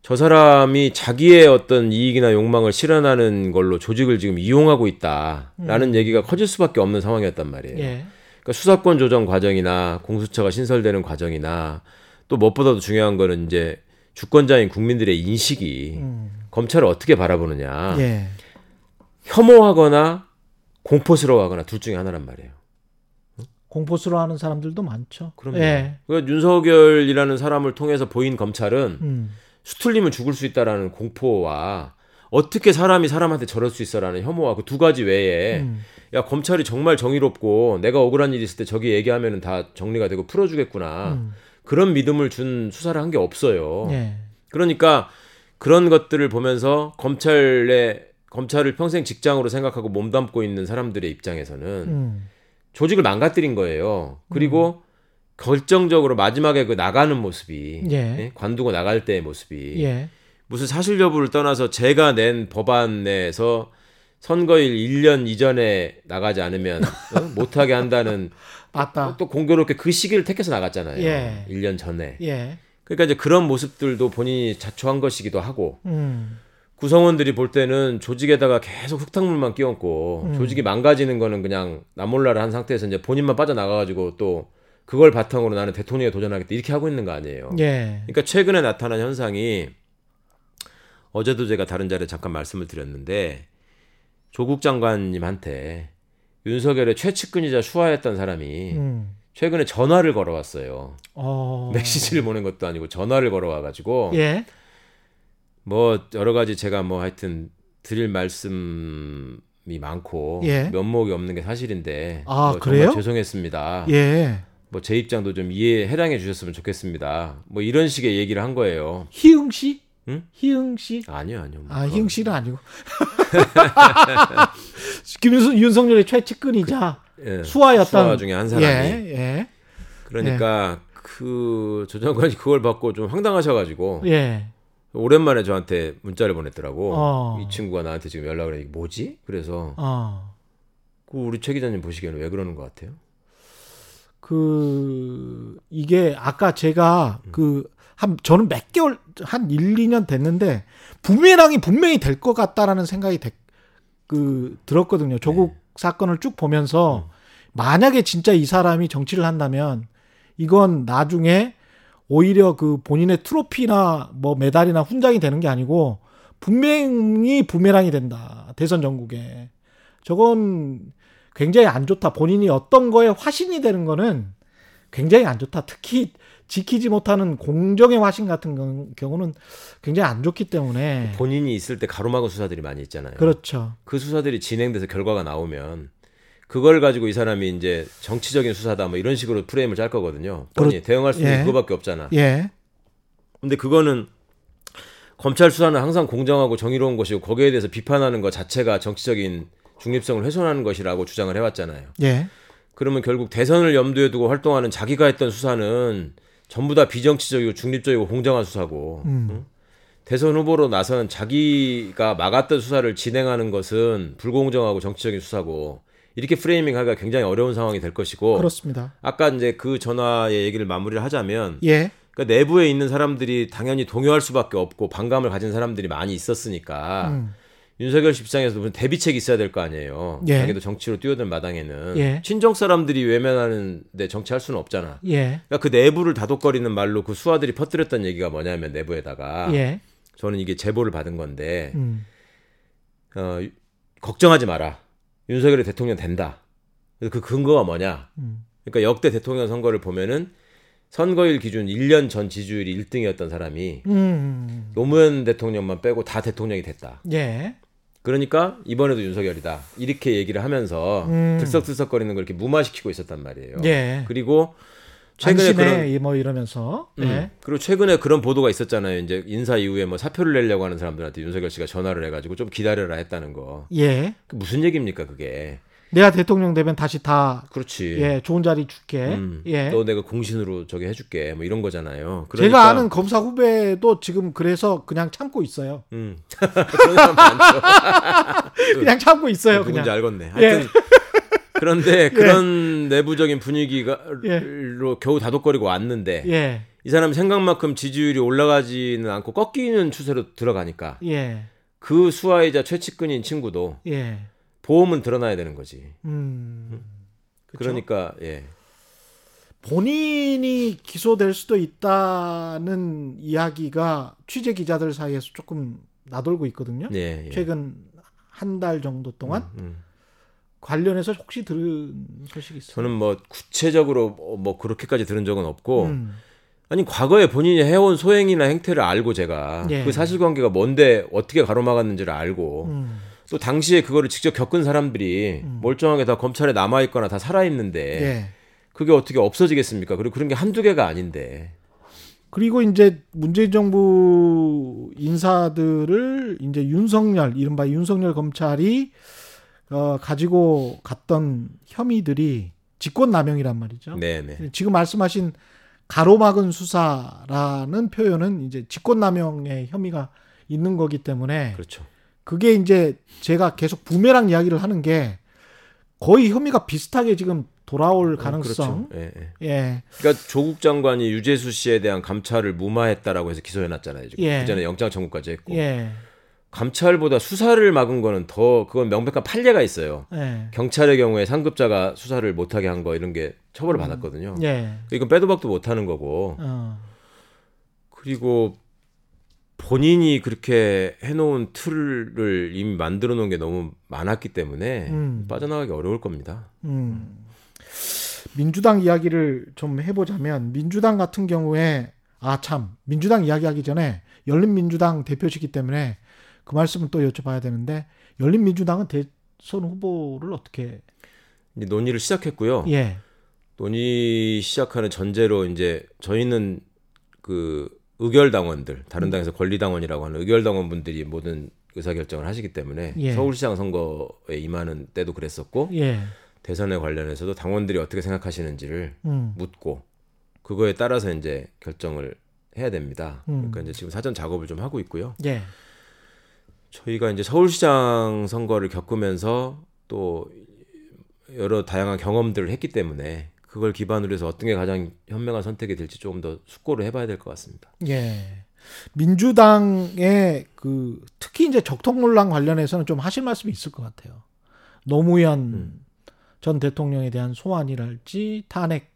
저 사람이 자기의 어떤 이익이나 욕망을 실현하는 걸로 조직을 지금 이용하고 있다라는 음. 얘기가 커질 수밖에 없는 상황이었단 말이에요. 예. 그러니까 수사권 조정 과정이나 공수처가 신설되는 과정이나 또 무엇보다도 중요한 거는 이제 주권자인 국민들의 인식이 음. 검찰을 어떻게 바라보느냐. 예. 혐오하거나 공포스러워하거나 둘 중에 하나란 말이에요. 공포스러워하는 사람들도 많죠. 그럼요. 예. 그 윤석열이라는 사람을 통해서 보인 검찰은 음. 수틀리면 죽을 수 있다라는 공포와 어떻게 사람이 사람한테 저럴 수 있어라는 혐오와 그 두 가지 외에 음. 야 검찰이 정말 정의롭고 내가 억울한 일이 있을 때 저기 얘기하면은 다 정리가 되고 풀어주겠구나 음. 그런 믿음을 준 수사를 한 게 없어요. 예. 그러니까 그런 것들을 보면서 검찰의 검찰을 평생 직장으로 생각하고 몸담고 있는 사람들의 입장에서는 음. 조직을 망가뜨린 거예요. 그리고 음. 결정적으로 마지막에 그 나가는 모습이 예. 예? 관두고 나갈 때의 모습이 예. 무슨 사실 여부를 떠나서 제가 낸 법안에서 선거일 1년 이전에 나가지 않으면 어? (laughs) 못하게 한다는 맞다. 또 공교롭게 그 시기를 택해서 나갔잖아요. 예. 1년 전에. 예. 그러니까 이제 그런 모습들도 본인이 자초한 것이기도 하고 음. 구성원들이 볼 때는 조직에다가 계속 흑탕물만 끼얹고 음. 조직이 망가지는 거는 그냥 나몰라를 한 상태에서 이제 본인만 빠져나가가지고 또 그걸 바탕으로 나는 대통령에 도전하겠다 이렇게 하고 있는 거 아니에요. 예. 그러니까 최근에 나타난 현상이 어제도 제가 다른 자리에 잠깐 말씀을 드렸는데 조국 장관님한테 윤석열의 최측근이자 수하였던 사람이 음. 최근에 전화를 걸어왔어요. 어... 메시지를 보낸 것도 아니고 전화를 걸어와가지고 예? 뭐 여러 가지 제가 뭐 하여튼 드릴 말씀이 많고 예? 면목이 없는 게 사실인데 아, 뭐 그래요? 죄송했습니다. 예. 뭐 제 입장도 좀 이해 해당해 주셨으면 좋겠습니다. 뭐 이런 식의 얘기를 한 거예요. 희응 씨? 응? 희응 씨? 아니요, 아니요. 뭐 아, 희응 씨는 아니고. (laughs) 김윤 윤석열의 최측근이자 그, 예, 수하였던 수하 중에 한 사람이. 예, 예. 그러니까 예. 그 조 장관이 그걸 받고 좀 황당하셔가지고. 예. 오랜만에 저한테 문자를 보냈더라고. 어. 이 친구가 나한테 지금 연락을 해. 뭐지? 그래서 어. 그 우리 최 기자님 보시기에는 왜 그러는 것 같아요? 그 이게 아까 제가 음. 그한 저는 몇 개월 한 1, 2년 됐는데 부메랑이 분명히 될 것 같다라는 생각이 되, 그 들었거든요. 조국 네. 사건을 쭉 보면서 음. 만약에 진짜 이 사람이 정치를 한다면 이건 나중에 오히려 그 본인의 트로피나 뭐 메달이나 훈장이 되는 게 아니고 분명히 부메랑이 된다. 대선 전국에. 저건 굉장히 안 좋다. 본인이 어떤 거에 화신이 되는 거는 굉장히 안 좋다. 특히 지키지 못하는 공정의 화신 같은 경우는 굉장히 안 좋기 때문에 본인이 있을 때 가로막은 수사들이 많이 있잖아요. 그렇죠. 그 수사들이 진행돼서 결과가 나오면 그걸 가지고 이 사람이 이제 정치적인 수사다 뭐 이런 식으로 프레임을 짤 거거든요. 그렇, 대응할 수 있는 예. 그거밖에 없잖아. 예. 근데 그거는 검찰 수사는 항상 공정하고 정의로운 것이고 거기에 대해서 비판하는 것 자체가 정치적인 중립성을 훼손하는 것이라고 주장을 해왔잖아요. 예. 그러면 결국 대선을 염두에 두고 활동하는 자기가 했던 수사는 전부 다 비정치적이고 중립적이고 공정한 수사고 음. 응? 대선 후보로 나선 자기가 막았던 수사를 진행하는 것은 불공정하고 정치적인 수사고 이렇게 프레이밍하기가 굉장히 어려운 상황이 될 것이고 그렇습니다. 아까 이제 그 전화의 얘기를 마무리를 하자면 예. 그러니까 내부에 있는 사람들이 당연히 동요할 수밖에 없고 반감을 가진 사람들이 많이 있었으니까 음. 윤석열 씨 입장에서 무슨 대비책이 있어야 될 거 아니에요. 예. 자기도 정치로 뛰어든 마당에는 예. 친정 사람들이 외면하는데 정치할 수는 없잖아. 예. 그러니까 그 내부를 다독거리는 말로 그 수하들이 퍼뜨렸던 얘기가 뭐냐면 내부에다가 예. 저는 이게 제보를 받은 건데 음. 어, 걱정하지 마라. 윤석열이 대통령 된다. 그 근거가 뭐냐? 음. 그러니까 역대 대통령 선거를 보면은 선거일 기준 1년 전 지지율이 1등이었던 사람이 음. 노무현 대통령만 빼고 다 대통령이 됐다. 예. 그러니까 이번에도 윤석열이다. 이렇게 얘기를 하면서 음. 들썩들썩거리는 걸 이렇게 무마시키고 있었단 말이에요. 예. 그리고 최근에 그런 뭐 이러면서 음. 네. 그리고 최근에 그런 보도가 있었잖아요. 이제 인사 이후에 뭐 사표를 내려고 하는 사람들한테 윤석열 씨가 전화를 해가지고 좀 기다려라 했다는 거. 예. 그 무슨 얘기입니까 그게? 내가 대통령 되면 다시 다 그렇지. 예, 좋은 자리 줄게. 음, 예. 너 내가 공신으로 저기 해줄게. 뭐 이런 거잖아요. 그러니까, 제가 아는 검사 후배도 지금 그래서 그냥 참고 있어요. 음. (laughs) (laughs) 그냥 참고 있어요. 누군지 그냥. 알겠네. 하여튼 예. 그런데 (laughs) 예. 그런 내부적인 분위기로 예. 겨우 다독거리고 왔는데 예. 이 사람 생각만큼 지지율이 올라가지는 않고 꺾이는 추세로 들어가니까 예. 그 수하이자 최측근인 친구도 예. 보험은 드러나야 되는 거지. 음, 그러니까 예. 본인이 기소될 수도 있다는 이야기가 취재 기자들 사이에서 조금 나돌고 있거든요. 예, 예. 최근 한 달 정도 동안. 음, 음. 관련해서 혹시 들은 소식이 있어요? 저는 뭐 구체적으로 뭐 그렇게까지 들은 적은 없고 음. 아니 과거에 본인이 해온 소행이나 행태를 알고 제가 예. 그 사실관계가 뭔데 어떻게 가로막았는지를 알고 음. 또 당시에 그거를 직접 겪은 사람들이 음. 멀쩡하게 다 검찰에 남아 있거나 다 살아 있는데 예. 그게 어떻게 없어지겠습니까? 그리고 그런 게 한두 개가 아닌데. 그리고 이제 문재인 정부 인사들을 이제 윤석열 이른바 윤석열 검찰이 어 가지고 갔던 혐의들이 직권 남용이란 말이죠. 네네. 지금 말씀하신 가로막은 수사라는 표현은 이제 직권 남용의 혐의가 있는 거기 때문에 그렇죠. 그게 이제 제가 계속 부메랑 이야기를 하는 게 거의 혐의가 비슷하게 지금 돌아올 어, 가능성. 그렇죠. 예, 예. 예. 그러니까 조국 장관이 유재수 씨에 대한 감찰을 무마했다라고 해서 기소해 놨잖아요. 지금 예. 그전에 영장 청구까지 했고. 예. 감찰보다 수사를 막은 거는 더 그건 명백한 판례가 있어요. 예. 경찰의 경우에 상급자가 수사를 못하게 한 거 이런 게 처벌을 음. 받았거든요. 예. 이건 빼도 박도 못하는 거고. 어. 그리고 본인이 그렇게 해놓은 틀을 이미 만들어 놓은 게 너무 많았기 때문에 음. 빠져나가기 어려울 겁니다. 음. 민주당 이야기를 좀 해보자면 민주당 같은 경우에 아 참 민주당 이야기하기 전에 열린민주당 대표시기 때문에 그 말씀은 또 여쭤봐야 되는데 열린민주당은 대선 후보를 어떻게 이제 논의를 시작했고요. 예. 논의 시작하는 전제로 이제 저희는 그 의결당원들 다른 음. 당에서 권리당원이라고 하는 의결당원분들이 모든 의사결정을 하시기 때문에 예. 서울시장 선거에 임하는 때도 그랬었고 예. 대선에 관련해서도 당원들이 어떻게 생각하시는지를 음. 묻고 그거에 따라서 이제 결정을 해야 됩니다. 음. 그러니까 이제 지금 사전 작업을 좀 하고 있고요. 예. 저희가 이제 서울시장 선거를 겪으면서 또 여러 다양한 경험들을 했기 때문에 그걸 기반으로 해서 어떤 게 가장 현명한 선택이 될지 조금 더 숙고를 해봐야 될 것 같습니다. 예. 민주당의 그 특히 이제 적통 논란 관련해서는 좀 하실 말씀이 있을 것 같아요. 노무현 음. 전 대통령에 대한 소환이랄지 탄핵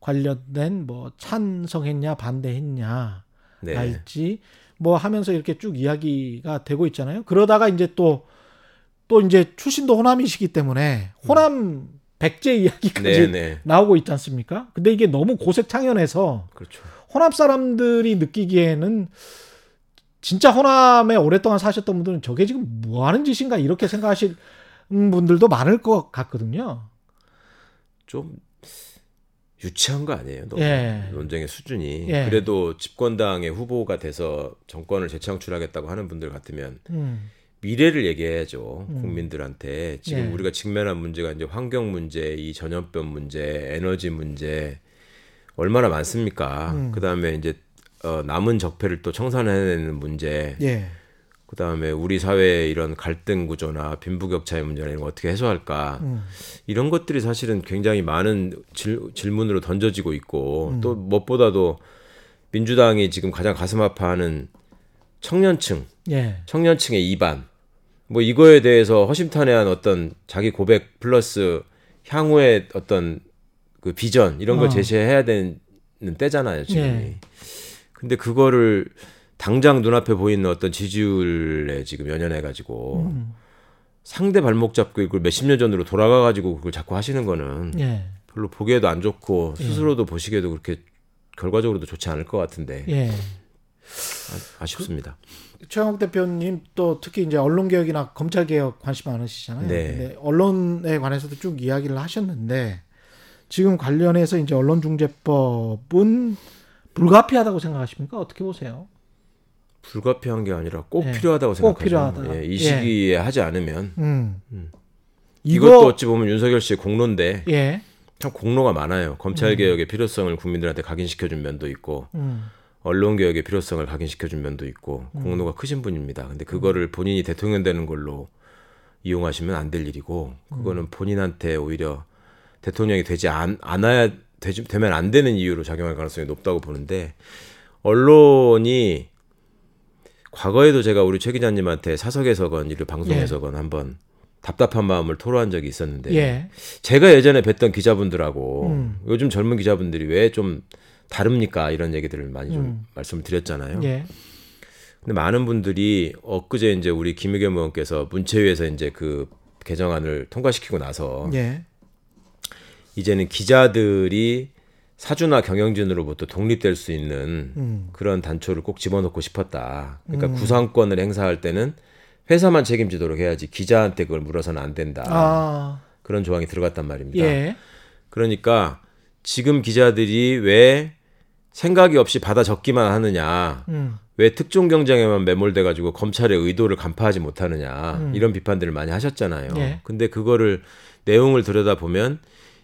관련된 뭐 찬성했냐 반대했냐 네. 할지 뭐 하면서 이렇게 쭉 이야기가 되고 있잖아요. 그러다가 이제 또또 또 이제 출신도 호남이시기 때문에 호남 음. 백제 이야기까지 네네. 네. 나오고 있지 않습니까? 근데 이게 너무 고색창연해서 그렇죠. 호남 사람들이 느끼기에는 진짜 호남에 오랫동안 사셨던 분들은 저게 지금 뭐 하는 짓인가 이렇게 생각하실 분들도 많을 것 같거든요. 좀 유치한 거 아니에요? 너무 예. 논쟁의 수준이 예. 그래도 집권당의 후보가 돼서 정권을 재창출하겠다고 하는 분들 같으면 음. 미래를 얘기해야죠 음. 국민들한테 지금 예. 우리가 직면한 문제가 이제 환경 문제, 이 전염병 문제, 에너지 문제 얼마나 많습니까? 음. 그 다음에 이제 어, 남은 적폐를 또 청산해내는 문제. 예. 그 다음에 우리 사회의 이런 갈등 구조나 빈부격차의 문제나 이런 거 어떻게 해소할까. 음. 이런 것들이 사실은 굉장히 많은 질, 질문으로 던져지고 있고 음. 또 무엇보다도 민주당이 지금 가장 가슴 아파하는 청년층, 예. 청년층의 이반, 뭐 이거에 대해서 허심탄회한 어떤 자기 고백 플러스 향후의 어떤 그 비전 이런 걸 어. 제시해야 되는 때잖아요 지금. 예. 근데 그거를 당장 눈앞에 보이는 어떤 지지율에 지금 연연해 가지고 음. 상대 발목 잡고 이걸 몇십 년 전으로 돌아가 가지고 그걸 자꾸 하시는 거는 예. 별로 보기에도 안 좋고 예. 스스로도 예. 보시기에도 그렇게 결과적으로도 좋지 않을 것 같은데 예. 아, 쉽습니다 그, 최영욱 대표님 또 특히 이제 언론 개혁이나 검찰 개혁 관심 많으시잖아요. 네. 언론에 관해서도 쭉 이야기를 하셨는데 지금 관련해서 이제 언론중재법은 불가피하다고 생각하십니까? 어떻게 보세요? 불가피한 게 아니라 꼭 네. 필요하다고 생각하죠. 필요하다. 예, 이 시기에 예. 하지 않으면 음. 음. 이거... 이것도 어찌 보면 윤석열 씨의 공로인데 예. 참 공로가 많아요. 검찰 개혁의 음. 필요성을 국민들한테 각인시켜준 면도 있고 음. 언론 개혁의 필요성을 각인시켜준 면도 있고 음. 공로가 크신 분입니다. 근데 그거를 본인이 대통령 되는 걸로 이용하시면 안 될 일이고 그거는 본인한테 오히려 대통령이 되지 않, 않아야 되지, 되면 안 되는 이유로 작용할 가능성이 높다고 보는데 언론이 과거에도 제가 우리 최 기자님한테 사석에서건 이를 방송에서건 예. 한번 답답한 마음을 토로한 적이 있었는데 예. 제가 예전에 뵀던 기자분들하고 음. 요즘 젊은 기자분들이 왜 좀 다릅니까? 이런 얘기들을 많이 좀 음. 말씀을 드렸잖아요. 예. 근데 많은 분들이 엊그제 이제 우리 김의겸 의원께서 문체위에서 이제 그 개정안을 통과시키고 나서 예. 이제는 기자들이 사주나 경영진으로부터 독립될 수 있는 음. 그런 단초를 꼭 집어넣고 싶었다. 그러니까 음. 구상권을 행사할 때는 회사만 책임지도록 해야지 기자한테 그걸 물어서는 안 된다. 아. 그런 조항이 들어갔단 말입니다. 예. 그러니까 지금 기자들이 왜 생각이 없이 받아 적기만 하느냐. 음. 왜 특종 경쟁에만 매몰돼 가지고 검찰의 의도를 간파하지 못하느냐. 음. 이런 비판들을 많이 하셨잖아요. 예. 근데 그거를 내용을 들여다 보면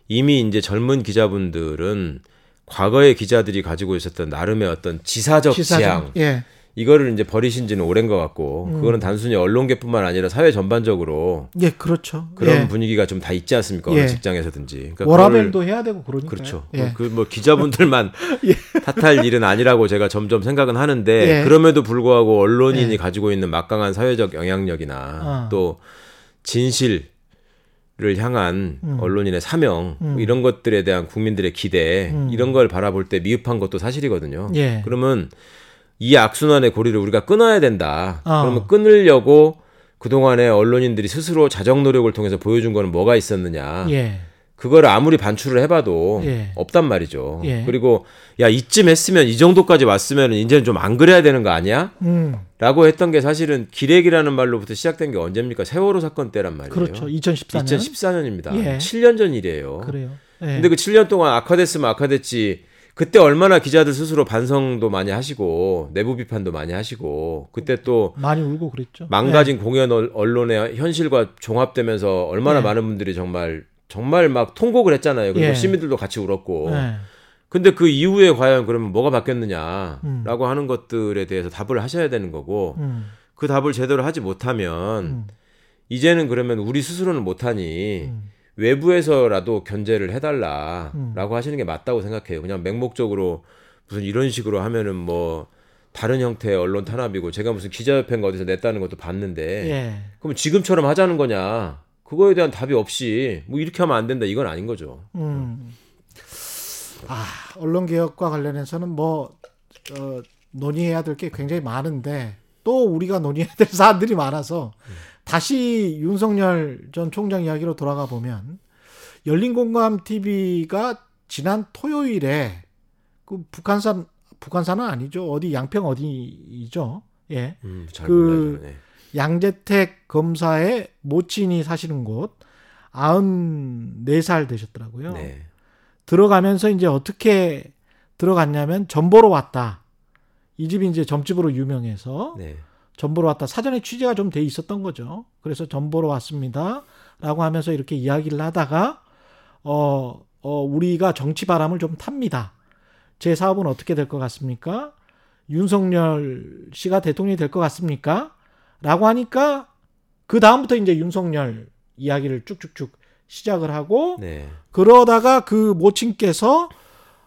이미 이제 젊은 기자분들은 과거의 기자들이 가지고 있었던 나름의 어떤 지사적, 지사적 지향 예. 이거를 이제 버리신 지는 오랜 것 같고 음. 그거는 단순히 언론계뿐만 아니라 사회 전반적으로 예 그렇죠 그런 예. 분위기가 좀 다 있지 않습니까 어느 예. 직장에서든지 그러니까 워라벨도 해야 되고 그러니까 그렇죠 예. 그뭐 기자분들만 (laughs) 예. 탓할 일은 아니라고 제가 점점 생각은 하는데 예. 그럼에도 불구하고 언론인이 가지고 있는 막강한 사회적 영향력이나 어. 또 진실 를 향한 음. 언론인의 사명 뭐 음. 이런 것들에 대한 국민들의 기대 음. 이런 걸 바라볼 때 미흡한 것도 사실이거든요. 예. 그러면 이 악순환의 고리를 우리가 끊어야 된다. 어. 그러면 끊으려고 그동안에 언론인들이 스스로 자정 노력을 통해서 보여준 거는 뭐가 있었느냐. 예. 그걸 아무리 반출을 해봐도 예. 없단 말이죠. 예. 그리고 야 이쯤 했으면 이 정도까지 왔으면 이제는 좀 안 그래야 되는 거 아니야? 음. 라고 했던 게 사실은 기레기라는 말로부터 시작된 게 언제입니까? 세월호 사건 때란 말이에요. 그렇죠. 2014년. 2014년입니다. 예. 7년 전 일이에요. 그래요. 예. 근데 그 7년 동안 악화됐으면 악화됐지 그때 얼마나 기자들 스스로 반성도 많이 하시고 내부 비판도 많이 하시고 그때 또 많이 울고 그랬죠. 망가진 네. 공연 언론의 현실과 종합되면서 얼마나 네. 많은 분들이 정말 정말 막 통곡을 했잖아요. 그리고 예. 시민들도 같이 울었고. 네. 근데 그 이후에 과연 그러면 뭐가 바뀌었느냐라고 음. 하는 것들에 대해서 답을 하셔야 되는 거고 음. 그 답을 제대로 하지 못하면 음. 이제는 그러면 우리 스스로는 못하니 음. 외부에서라도 견제를 해달라라고 음. 하시는 게 맞다고 생각해요. 그냥 맹목적으로 무슨 이런 식으로 하면은 뭐 다른 형태의 언론 탄압이고 제가 무슨 기자협회인가 어디서 냈다는 것도 봤는데 예. 그럼 지금처럼 하자는 거냐? 그거에 대한 답이 없이 뭐 이렇게 하면 안 된다 이건 아닌 거죠. 음. 아 언론 개혁과 관련해서는 뭐 어, 논의해야 될 게 굉장히 많은데 또 우리가 논의해야 될 사안들이 많아서 음. 다시 윤석열 전 총장 이야기로 돌아가 보면 열린 공감 TV가 지난 토요일에 그 북한산 북한산은 아니죠 어디 양평 어디죠 예. 음, 그 네. 양재택 검사의 모친이 사시는 곳 94살 되셨더라고요. 네. 들어가면서 이제 어떻게 들어갔냐면 점보러 왔다. 이 집이 이제 점집으로 유명해서 네. 전보러 왔다. 사전에 취재가 좀 돼 있었던 거죠. 그래서 전보러 왔습니다. 라고 하면서 이렇게 이야기를 하다가, 어, 어, 우리가 정치 바람을 좀 탑니다. 제 사업은 어떻게 될 것 같습니까? 윤석열 씨가 대통령이 될 것 같습니까? 라고 하니까, 그 다음부터 이제 윤석열 이야기를 쭉쭉쭉 시작을 하고, 네. 그러다가 그 모친께서,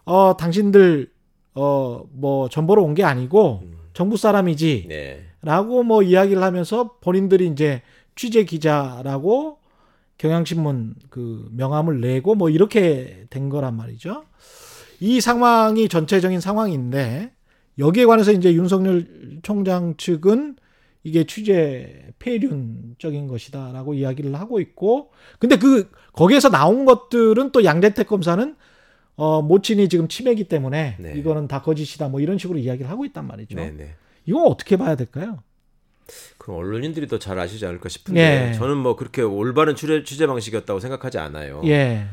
어, 당신들, 어, 뭐, 전보러 온게 아니고, 음. 정부 사람이지. 네. 라고 뭐 이야기를 하면서 본인들이 이제 취재 기자라고 경향신문 그 명함을 내고 뭐 이렇게 된 거란 말이죠. 이 상황이 전체적인 상황인데 여기에 관해서 이제 윤석열 총장 측은 이게 취재 폐륜적인 것이다라고 이야기를 하고 있고 근데 그 거기에서 나온 것들은 또 양재택 검사는 어 모친이 지금 치매기 때문에 네. 이거는 다 거짓이다 뭐 이런 식으로 이야기를 하고 있단 말이죠. 네, 네. 이거 어떻게 봐야 될까요? 그럼 언론인들이 더 잘 아시지 않을까 싶은데 예. 저는 뭐 그렇게 올바른 취재, 취재 방식이었다고 생각하지 않아요. 예.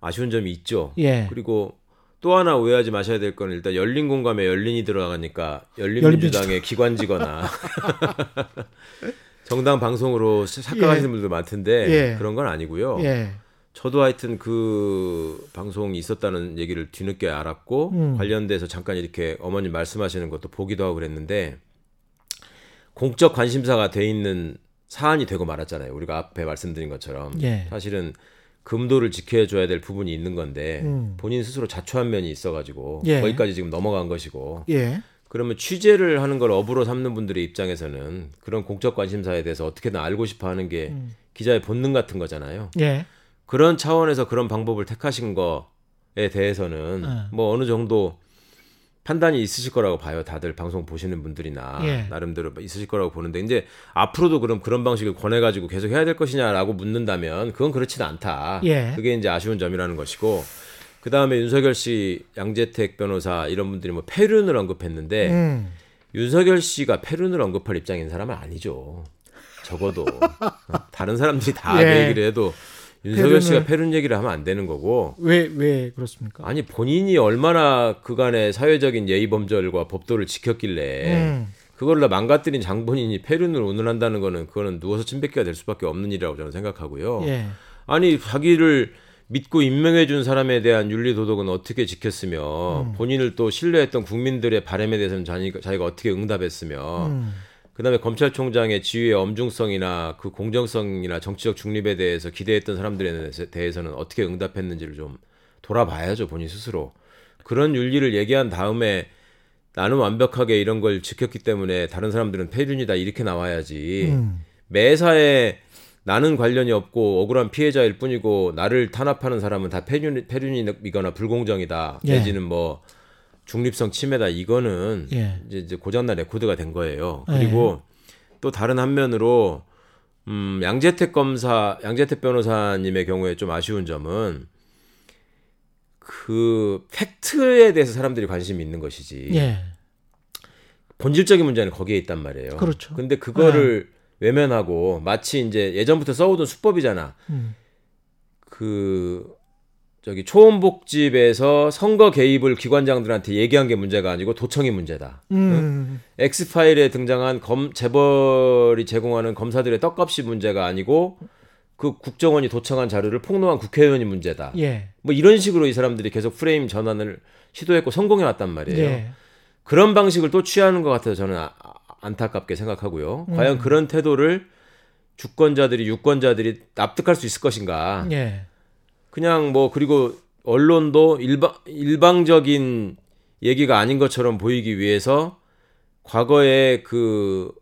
아쉬운 점이 있죠. 예. 그리고 또 하나 오해하지 마셔야 될 건 일단 열린 공감에 열린이 들어가니까 열린민주당의 기관지거나 (laughs) 정당 방송으로 착각하시는 예. 분들 많던데 예. 그런 건 아니고요. 예. 저도 하여튼 그 방송이 있었다는 얘기를 뒤늦게 알았고 음. 관련돼서 잠깐 이렇게 어머님 말씀하시는 것도 보기도 하고 그랬는데 공적 관심사가 돼 있는 사안이 되고 말았잖아요. 우리가 앞에 말씀드린 것처럼 예. 사실은 금도를 지켜줘야 될 부분이 있는 건데 음. 본인 스스로 자초한 면이 있어가지고 예. 거기까지 지금 넘어간 것이고 예. 그러면 취재를 하는 걸 업으로 삼는 분들의 입장에서는 그런 공적 관심사에 대해서 어떻게든 알고 싶어 하는 게 음. 기자의 본능 같은 거잖아요. 예. 그런 차원에서 그런 방법을 택하신 거에 대해서는 네. 뭐 어느 정도 판단이 있으실 거라고 봐요. 다들 방송 보시는 분들이나 예. 나름대로 있으실 거라고 보는데 이제 앞으로도 그럼 그런 방식을 권해 가지고 계속 해야 될 것이냐라고 묻는다면 그건 그렇지는 않다. 예. 그게 이제 아쉬운 점이라는 것이고 그다음에 윤석열 씨, 양재택 변호사 이런 분들이 뭐 폐륜을 언급했는데 음. 윤석열 씨가 페룬을 언급할 입장인 사람은 아니죠. 적어도 (laughs) 다른 사람들이 다 예. 얘기를 해도 윤석열 씨가 페룬 얘기를 하면 안 되는 거고. 왜, 왜 그렇습니까? 아니, 본인이 얼마나 그간의 사회적인 예의범절과 법도를 지켰길래, 음. 그걸로 망가뜨린 장본인이 페룬을 운운한다는 거는, 그거는 누워서 침뱉기가 될 수밖에 없는 일이라고 저는 생각하고요. 예. 아니, 자기를 믿고 임명해준 사람에 대한 윤리 도덕은 어떻게 지켰으며, 음. 본인을 또 신뢰했던 국민들의 바램에 대해서는 자기가, 자기가 어떻게 응답했으며, 음. 그다음에 검찰총장의 지위의 엄중성이나 그 공정성이나 정치적 중립에 대해서 기대했던 사람들에 대해서는 어떻게 응답했는지를 좀 돌아봐야죠 본인 스스로 그런 윤리를 얘기한 다음에 나는 완벽하게 이런 걸 지켰기 때문에 다른 사람들은 폐륜이다 이렇게 나와야지 음. 매사에 나는 관련이 없고 억울한 피해자일 뿐이고 나를 탄압하는 사람은 다 폐륜, 폐륜이거나 불공정이다 예. 내지는 뭐 중립성 침해다 이거는 예. 이제 고장난 레코드가 된 거예요. 그리고 예. 또 다른 한면으로 음, 양재택 검사, 양재택 변호사님의 경우에 좀 아쉬운 점은 그 팩트에 대해서 사람들이 관심이 있는 것이지. 예. 본질적인 문제는 거기에 있단 말이에요. 그렇죠. 근데 그거를 예. 외면하고 마치 이제 예전부터 써오던 수법이잖아. 음. 그 저기 초원복집에서 선거 개입을 기관장들한테 얘기한 게 문제가 아니고 도청이 문제다. 음. 응? 엑스파일에 등장한 검 재벌이 제공하는 검사들의 떡값이 문제가 아니고 그 국정원이 도청한 자료를 폭로한 국회의원이 문제다. 예. 뭐 이런 식으로 이 사람들이 계속 프레임 전환을 시도했고 성공해 왔단 말이에요. 예. 그런 방식을 또 취하는 것 같아서 저는 아, 안타깝게 생각하고요. 음. 과연 그런 태도를 주권자들이 유권자들이 납득할 수 있을 것인가? 예. 그냥 뭐 그리고 언론도 일방 일방적인 얘기가 아닌 것처럼 보이기 위해서 과거에 그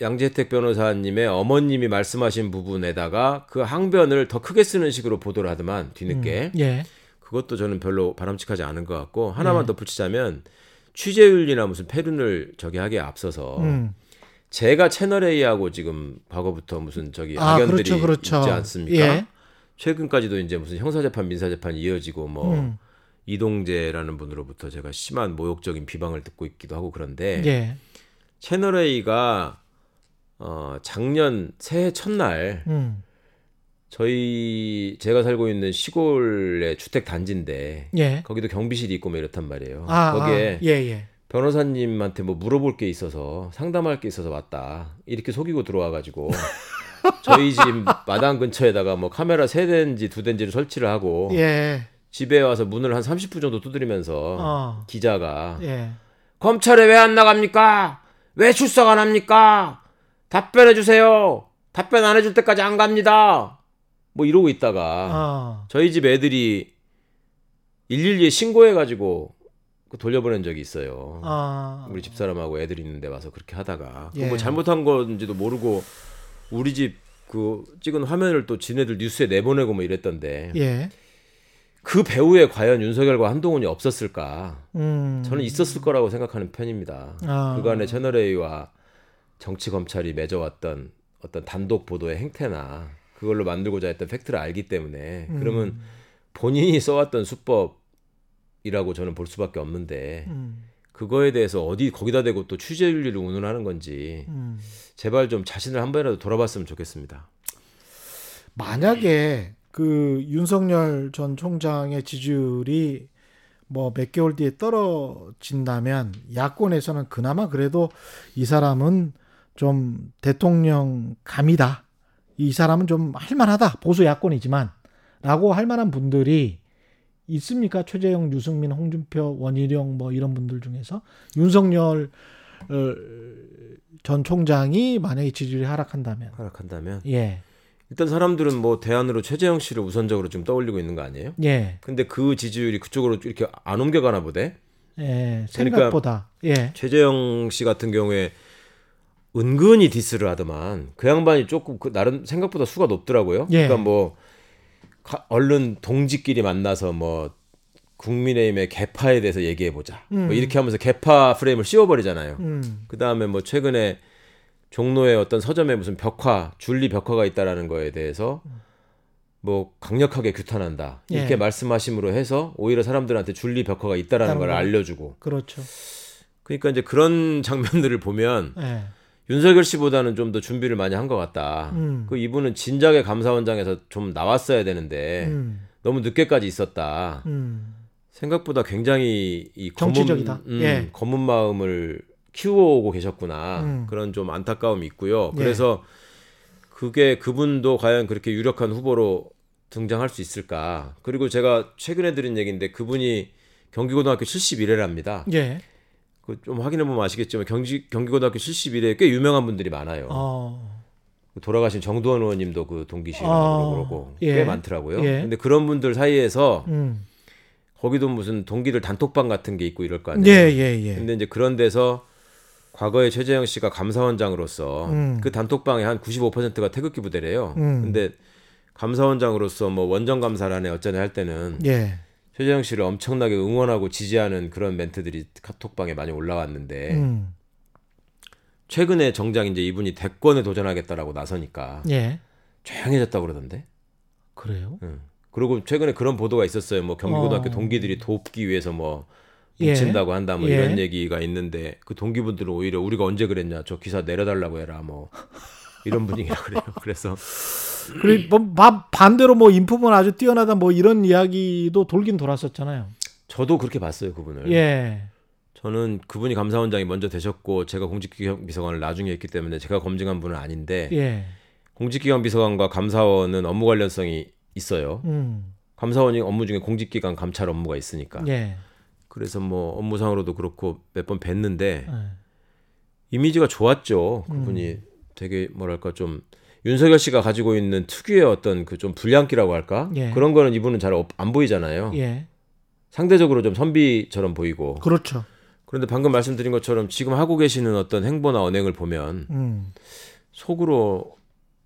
양재택 변호사님의 어머님이 말씀하신 부분에다가 그 항변을 더 크게 쓰는 식으로 보도를 하더만 뒤늦게 음, 예. 그것도 저는 별로 바람직하지 않은 것 같고 하나만 예. 덧붙이자면 취재윤리나 무슨 패륜을 저기 하기에 앞서서 음. 제가 채널 A하고 지금 과거부터 무슨 저기 아, 악연들이 그렇죠, 그렇죠. 있지 않습니까? 예. 최근까지도 이제 무슨 형사재판, 민사재판이 이어지고 뭐 음. 이동재라는 분으로부터 제가 심한 모욕적인 비방을 듣고 있기도 하고 그런데 예. 채널 A가 어 작년 새해 첫날 음. 저희 제가 살고 있는 시골의 주택 단지인데 예. 거기도 경비실이 있고 뭐 이렇단 말이에요. 아, 거기에 아, 예, 예. 변호사님한테 뭐 물어볼 게 있어서 상담할 게 있어서 왔다 이렇게 속이고 들어와 가지고 (laughs) 저희 집 마당 근처에다가 뭐 카메라 세 대인지 두 대인지를 설치를 하고 예. 집에 와서 문을 한 30분 정도 두드리면서 어. 기자가 예. 검찰에 왜 안 나갑니까? 왜 출석 안 합니까? 답변해 주세요. 답변 안 해줄 때까지 안 갑니다. 뭐 이러고 있다가 어. 저희 집 애들이 112에 신고해가지고 그 돌려보낸 적이 있어요. 어. 우리 집사람하고 애들 있는데 와서 그렇게 하다가 예. 뭐 잘못한 건지도 모르고 우리 집 그 찍은 화면을 또 지네들 뉴스에 내보내고 뭐 이랬던데. 예. 그 배우에 과연 윤석열과 한동훈이 없었을까? 음. 저는 있었을 거라고 생각하는 편입니다. 아. 그간의 채널 A와 정치 검찰이 맺어왔던 어떤 단독 보도의 행태나 그걸로 만들고자 했던 팩트를 알기 때문에 음. 그러면 본인이 써왔던 수법이라고 저는 볼 수밖에 없는데 음. 그거에 대해서 어디 거기다 대고 또 취재 윤리를 운운하는 건지 음. 제발 좀 자신을 한 번이라도 돌아봤으면 좋겠습니다. 만약에 그 윤석열 전 총장의 지지율이 뭐 몇 개월 뒤에 떨어진다면 야권에서는 그나마 그래도 이 사람은 좀 대통령 감이다. 이 사람은 좀 할만하다. 보수 야권이지만 라고 할 만한 분들이 있습니까? 최재형, 유승민, 홍준표, 원희룡 뭐 이런 분들 중에서 윤석열 어, 전 총장이 만약에 지지율이 하락한다면 하락한다면 예. 일단 사람들은 뭐 대안으로 최재형 씨를 우선적으로 좀 떠올리고 있는 거 아니에요? 예. 근데 그 지지율이 그쪽으로 이렇게 안 옮겨가나 보대. 예. 그러니까 생각보다. 그러니까 예. 최재형 씨 같은 경우에 은근히 디스를 하더만 그 양반이 조금 그 나름 생각보다 수가 높더라고요. 예. 그러니까 뭐 얼른 동지끼리 만나서 뭐 국민의힘의 개파에 대해서 얘기해 보자. 뭐 음. 뭐 이렇게 하면서 개파 프레임을 씌워버리잖아요. 음. 그 다음에 뭐 최근에 종로에 어떤 서점에 무슨 벽화, 줄리 벽화가 있다라는 거에 대해서 뭐 강력하게 규탄한다. 이렇게 예. 말씀하심으로 해서 오히려 사람들한테 줄리 벽화가 있다라는 걸 알려주고. 그렇죠. 그러니까 이제 그런 (laughs) 장면들을 보면 네. 윤석열 씨보다는 좀 더 준비를 많이 한 것 같다. 음. 그 이분은 진작에 감사원장에서 좀 나왔어야 되는데 음. 너무 늦게까지 있었다. 음. 생각보다 굉장히 이 정치적이다. 검은, 음, 예. 검은 마음을 키워오고 계셨구나. 음. 그런 좀 안타까움이 있고요. 예. 그래서 예. 그게 그분도 과연 그렇게 유력한 후보로 등장할 수 있을까? 그리고 제가 최근에 들은 얘기인데 그분이 경기고등학교 71회랍니다. 예. 그좀 확인해 보면 아시겠지만 경기 경기고등학교 71회 꽤 유명한 분들이 많아요. 어. 돌아가신 정두원 의원님도 그 동기시라고 어. 그러고 예. 꽤 많더라고요. 예. 근데 그런 분들 사이에서 음. 거기도 무슨 동기들 단톡방 같은 게 있고 이럴 거 아니에요. 예, 예, 예. 근데 이제 그런 데서 과거에 최재형 씨가 감사원장으로서 음. 그 단톡방에 한 95%가 태극기 부대래요. 음. 근데 감사원장으로서 뭐 원정 감사라네 어쩌네 할 때는 예. 최재형 씨를 엄청나게 응원하고 지지하는 그런 멘트들이 카톡방에 많이 올라왔는데 음. 최근에 정작 이제 이분이 대권에 도전하겠다라고 나서니까 예. 조용해졌다고 그러던데. 그래요? 응. 그리고 최근에 그런 보도가 있었어요. 뭐 경기고등학교 어. 동기들이 돕기 위해서 뭐 뭉친다고 예. 한다 뭐 예. 이런 얘기가 있는데 그 동기분들은 오히려 우리가 언제 그랬냐 저 기사 내려달라고 해라 뭐 이런 분위기라 그래요. (laughs) 그래서 그리고 뭐 반대로 뭐 인품은 아주 뛰어나다 뭐 이런 이야기도 돌긴 돌았었잖아요. 저도 그렇게 봤어요 그분을. 예. 저는 그분이 감사원장이 먼저 되셨고 제가 공직기강 비서관을 나중에 했기 때문에 제가 검증한 분은 아닌데 예. 공직기강 비서관과 감사원은 업무 관련성이 있어요. 음. 감사원이 업무 중에 공직기관 감찰 업무가 있으니까. 예. 그래서 뭐 업무상으로도 그렇고 몇 번 뵀는데 예. 이미지가 좋았죠. 그분이 음. 되게 뭐랄까 좀 윤석열 씨가 가지고 있는 특유의 어떤 그 좀 불량기라고 할까 예. 그런 거는 이분은 잘 안 보이잖아요. 예. 상대적으로 좀 선비처럼 보이고. 그렇죠. 그런데 방금 말씀드린 것처럼 지금 하고 계시는 어떤 행보나 언행을 보면 음. 속으로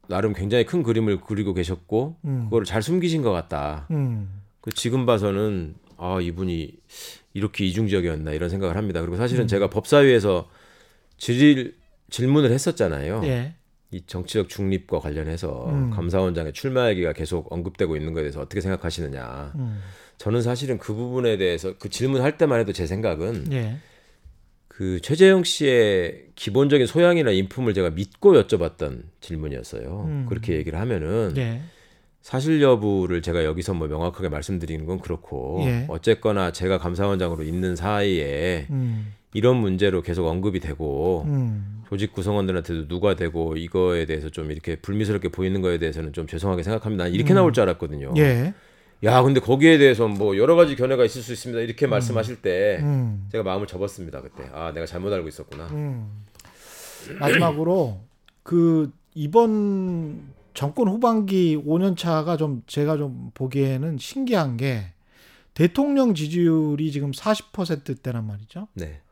나름 굉장히 큰 그림을 그리고 계셨고 음. 그거를 잘 숨기신 것 같다. 음. 그 지금 봐서는 아 이분이 이렇게 이중적이었나 이런 생각을 합니다. 그리고 사실은 음. 제가 법사위에서 질질 문을 했었잖아요. 예. 이 정치적 중립과 관련해서 음. 감사원장의 출마 얘기가 계속 언급되고 있는 것에 대해서 어떻게 생각하시느냐. 음. 저는 사실은 그 부분에 대해서 그 질문할 때만 해도 제 생각은 예. 그 최재형 씨의 기본적인 소양이나 인품을 제가 믿고 여쭤봤던 질문이었어요. 음. 그렇게 얘기를 하면은 예. 사실 여부를 제가 여기서 뭐 명확하게 말씀드리는 건 그렇고 예. 어쨌거나 제가 감사원장으로 있는 사이에 음. 이런 문제로 계속 언급이 되고 음. 조직 구성원들한테도 누가 되고 이거에 대해서 좀 이렇게 불미스럽게 보이는 거에 대해서는 좀 죄송하게 생각합니다. 이렇게 음. 나올 줄 알았거든요. 예. 야, 근데 거기에 대해서 뭐 여러 가지 견해가 있을 수 있습니다. 이렇게 음. 말씀하실 때 음. 제가 마음을 접었습니다. 그때. 아, 내가 잘못 알고 있었구나. 음. 마지막으로 그 이번 정권 후반기 5년 차가 좀 제가 좀 보기에는 신기한 게 대통령 지지율이 지금 40%대란 말이죠. 네.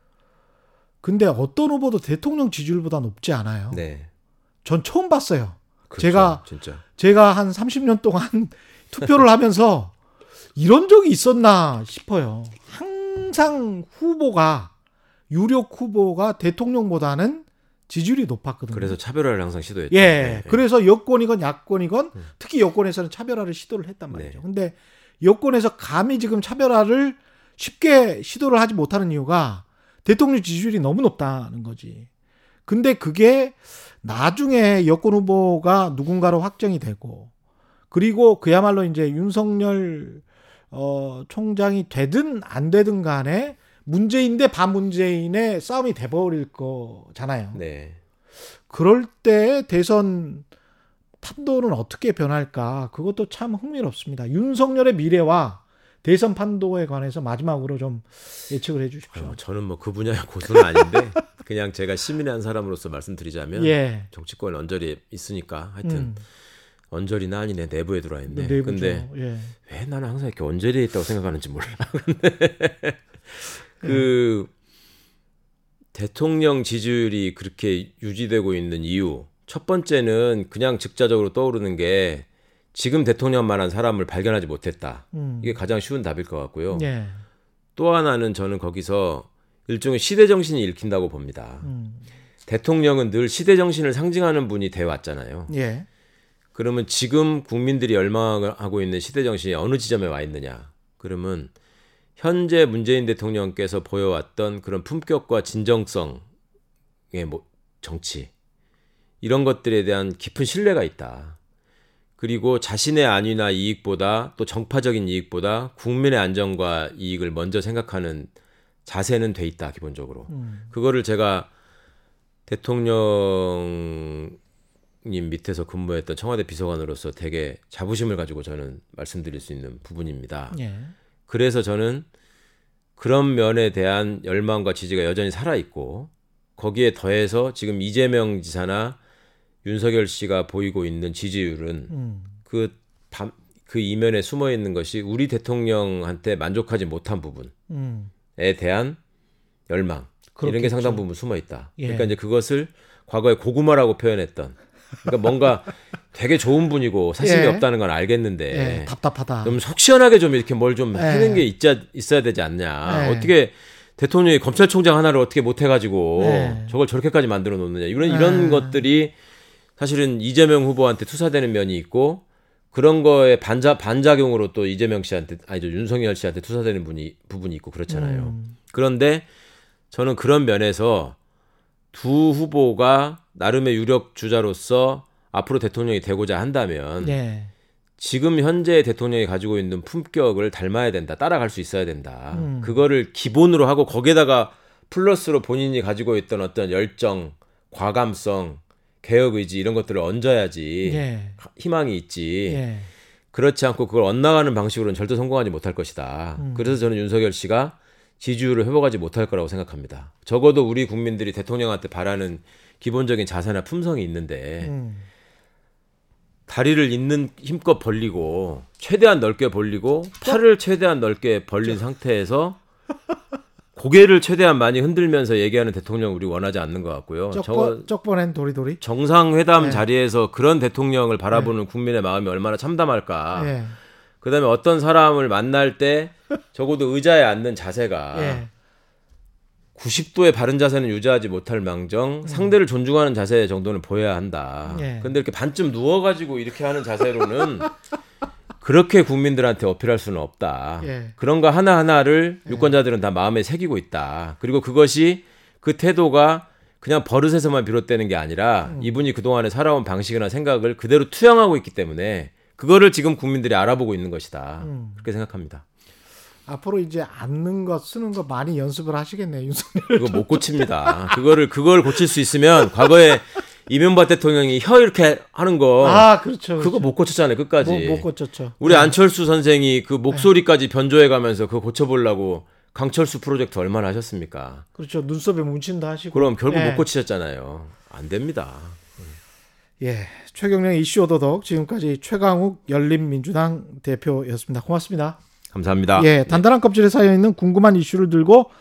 근데 어떤 후보도 대통령 지지율보다 높지 않아요. 네. 전 처음 봤어요. 그렇죠, 제가 진짜. 제가 한 30년 동안 (laughs) 투표를 하면서 이런 적이 있었나 싶어요. 항상 후보가 유력 후보가 대통령보다는 지지율이 높았거든요. 그래서 차별화를 항상 시도했죠. 예. 네. 그래서 여권이건 야권이건 음. 특히 여권에서는 차별화를 시도를 했단 말이죠. 네. 근데 여권에서 감히 지금 차별화를 쉽게 시도를 하지 못하는 이유가 대통령 지지율이 너무 높다는 거지. 근데 그게 나중에 여권 후보가 누군가로 확정이 되고 그리고 그야말로 이제 윤석열 어 총장이 되든 안 되든 간에 문재인 대 반문재인의 싸움이 돼버릴 거잖아요. 네. 그럴 때 대선 판도는 어떻게 변할까? 그것도 참 흥미롭습니다. 윤석열의 미래와 대선 판도에 관해서 마지막으로 좀 예측을 해 주십시오. 어, 저는 뭐 그 분야의 고수는 아닌데 (laughs) 그냥 제가 시민의 한 사람으로서 말씀드리자면 예. 정치권 언저리 있으니까 하여튼 음. 언저리나 아니 내 내부에 들어와 있네. 네, 근데 예. 왜 나는 항상 이렇게 언저리에 있다고 생각하는지 몰라. (laughs) 근데 그 대통령 지지율이 그렇게 유지되고 있는 이유 첫 번째는 그냥 즉자적으로 떠오르는 게 지금 대통령만한 사람을 발견하지 못했다. 음. 이게 가장 쉬운 답일 것 같고요. 예. 또 하나는 저는 거기서 일종의 시대 정신이 읽힌다고 봅니다. 음. 대통령은 늘 시대 정신을 상징하는 분이 되어 왔잖아요. 예. 그러면 지금 국민들이 열망하고 있는 시대 정신이 어느 지점에 와 있느냐? 그러면 현재 문재인 대통령께서 보여왔던 그런 품격과 진정성의 뭐 정치 이런 것들에 대한 깊은 신뢰가 있다. 그리고 자신의 안위나 이익보다 또 정파적인 이익보다 국민의 안전과 이익을 먼저 생각하는 자세는 돼 있다 기본적으로. 음. 그거를 제가 대통령 님 밑에서 근무했던 청와대 비서관으로서 되게 자부심을 가지고 저는 말씀드릴 수 있는 부분입니다. 예. 그래서 저는 그런 면에 대한 열망과 지지가 여전히 살아 있고 거기에 더해서 지금 이재명 지사나 윤석열 씨가 보이고 있는 지지율은 음. 그, 밤, 그 이면에 숨어 있는 것이 우리 대통령한테 만족하지 못한 부분에 음. 대한 열망 그렇겠죠. 이런 게 상당 부분 숨어 있다. 예. 그러니까 이제 그것을 과거에 고구마라고 표현했던 그러니까 뭔가 되게 좋은 분이고 사심이 예. 없다는 건 알겠는데 예. 답답하다. 좀 속 시원하게 좀 이렇게 뭘좀 예. 해는 게 있자, 있어야 되지 않냐. 예. 어떻게 대통령이 검찰총장 하나를 어떻게 못 해가지고 예. 저걸 저렇게까지 만들어 놓느냐. 이런 이런 것들이 사실은 이재명 후보한테 투사되는 면이 있고 그런 거에 반자 반작용으로 또 이재명 씨한테 아니죠 윤석열 씨한테 투사되는 분이 부분이 있고 그렇잖아요. 음. 그런데 저는 그런 면에서 두 후보가 나름의 유력 주자로서 앞으로 대통령이 되고자 한다면 네. 지금 현재 대통령이 가지고 있는 품격을 닮아야 된다, 따라갈 수 있어야 된다. 음. 그거를 기본으로 하고 거기에다가 플러스로 본인이 가지고 있던 어떤 열정, 과감성, 개혁 의지 이런 것들을 얹어야지 예. 희망이 있지. 예. 그렇지 않고 그걸 엇나가는 방식으로는 절대 성공하지 못할 것이다. 음. 그래서 저는 윤석열 씨가 지지율을 회복하지 못할 거라고 생각합니다. 적어도 우리 국민들이 대통령한테 바라는 기본적인 자세나 품성이 있는데 음. 다리를 있는 힘껏 벌리고 최대한 넓게 벌리고 팔을 최대한 넓게 벌린 상태에서 고개를 최대한 많이 흔들면서 얘기하는 대통령 우리 원하지 않는 것 같고요. 쩍, 쩍번엔 도리도리. 정상회담 네. 자리에서 그런 대통령을 바라보는 네. 국민의 마음이 얼마나 참담할까. 네. 그다음에 어떤 사람을 만날 때 적어도 의자에 앉는 자세가 (laughs) 네. 90도의 바른 자세는 유지하지 못할 망정 음. 상대를 존중하는 자세 정도는 보여야 한다. 예. 근데 이렇게 반쯤 누워가지고 이렇게 하는 자세로는 (laughs) 그렇게 국민들한테 어필할 수는 없다. 예. 그런 거 하나하나를 예. 유권자들은 다 마음에 새기고 있다. 그리고 그것이 그 태도가 그냥 버릇에서만 비롯되는 게 아니라 음. 이분이 그동안에 살아온 방식이나 생각을 그대로 투영하고 있기 때문에 그거를 지금 국민들이 알아보고 있는 것이다. 음. 그렇게 생각합니다. 앞으로 이제 앉는 것 쓰는 거 많이 연습을 하시겠네요, 윤석열. 그거 못 고칩니다. 그거를 그걸 고칠 수 있으면 과거에 (laughs) 이명박 대통령이 혀 이렇게 하는 거. 아, 그렇죠. 그거 못 고쳤잖아요, 끝까지. 못, 못 고쳤죠. 우리 네. 안철수 선생이 그 목소리까지 변조해 가면서 그거 고쳐보려고 강철수 프로젝트 얼마나 하셨습니까? 그렇죠. 눈썹에 문친도 하시고. 그럼 결국 네. 못 고치셨잖아요. 안 됩니다. 예. 최경령 이슈 오도독 지금까지 최강욱 열린민주당 대표였습니다. 고맙습니다. 감사합니다. 예. 단단한 껍질에 쌓여 있는 궁금한 이슈를 들고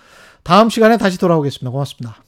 다음 시간에 다시 돌아오겠습니다. 고맙습니다.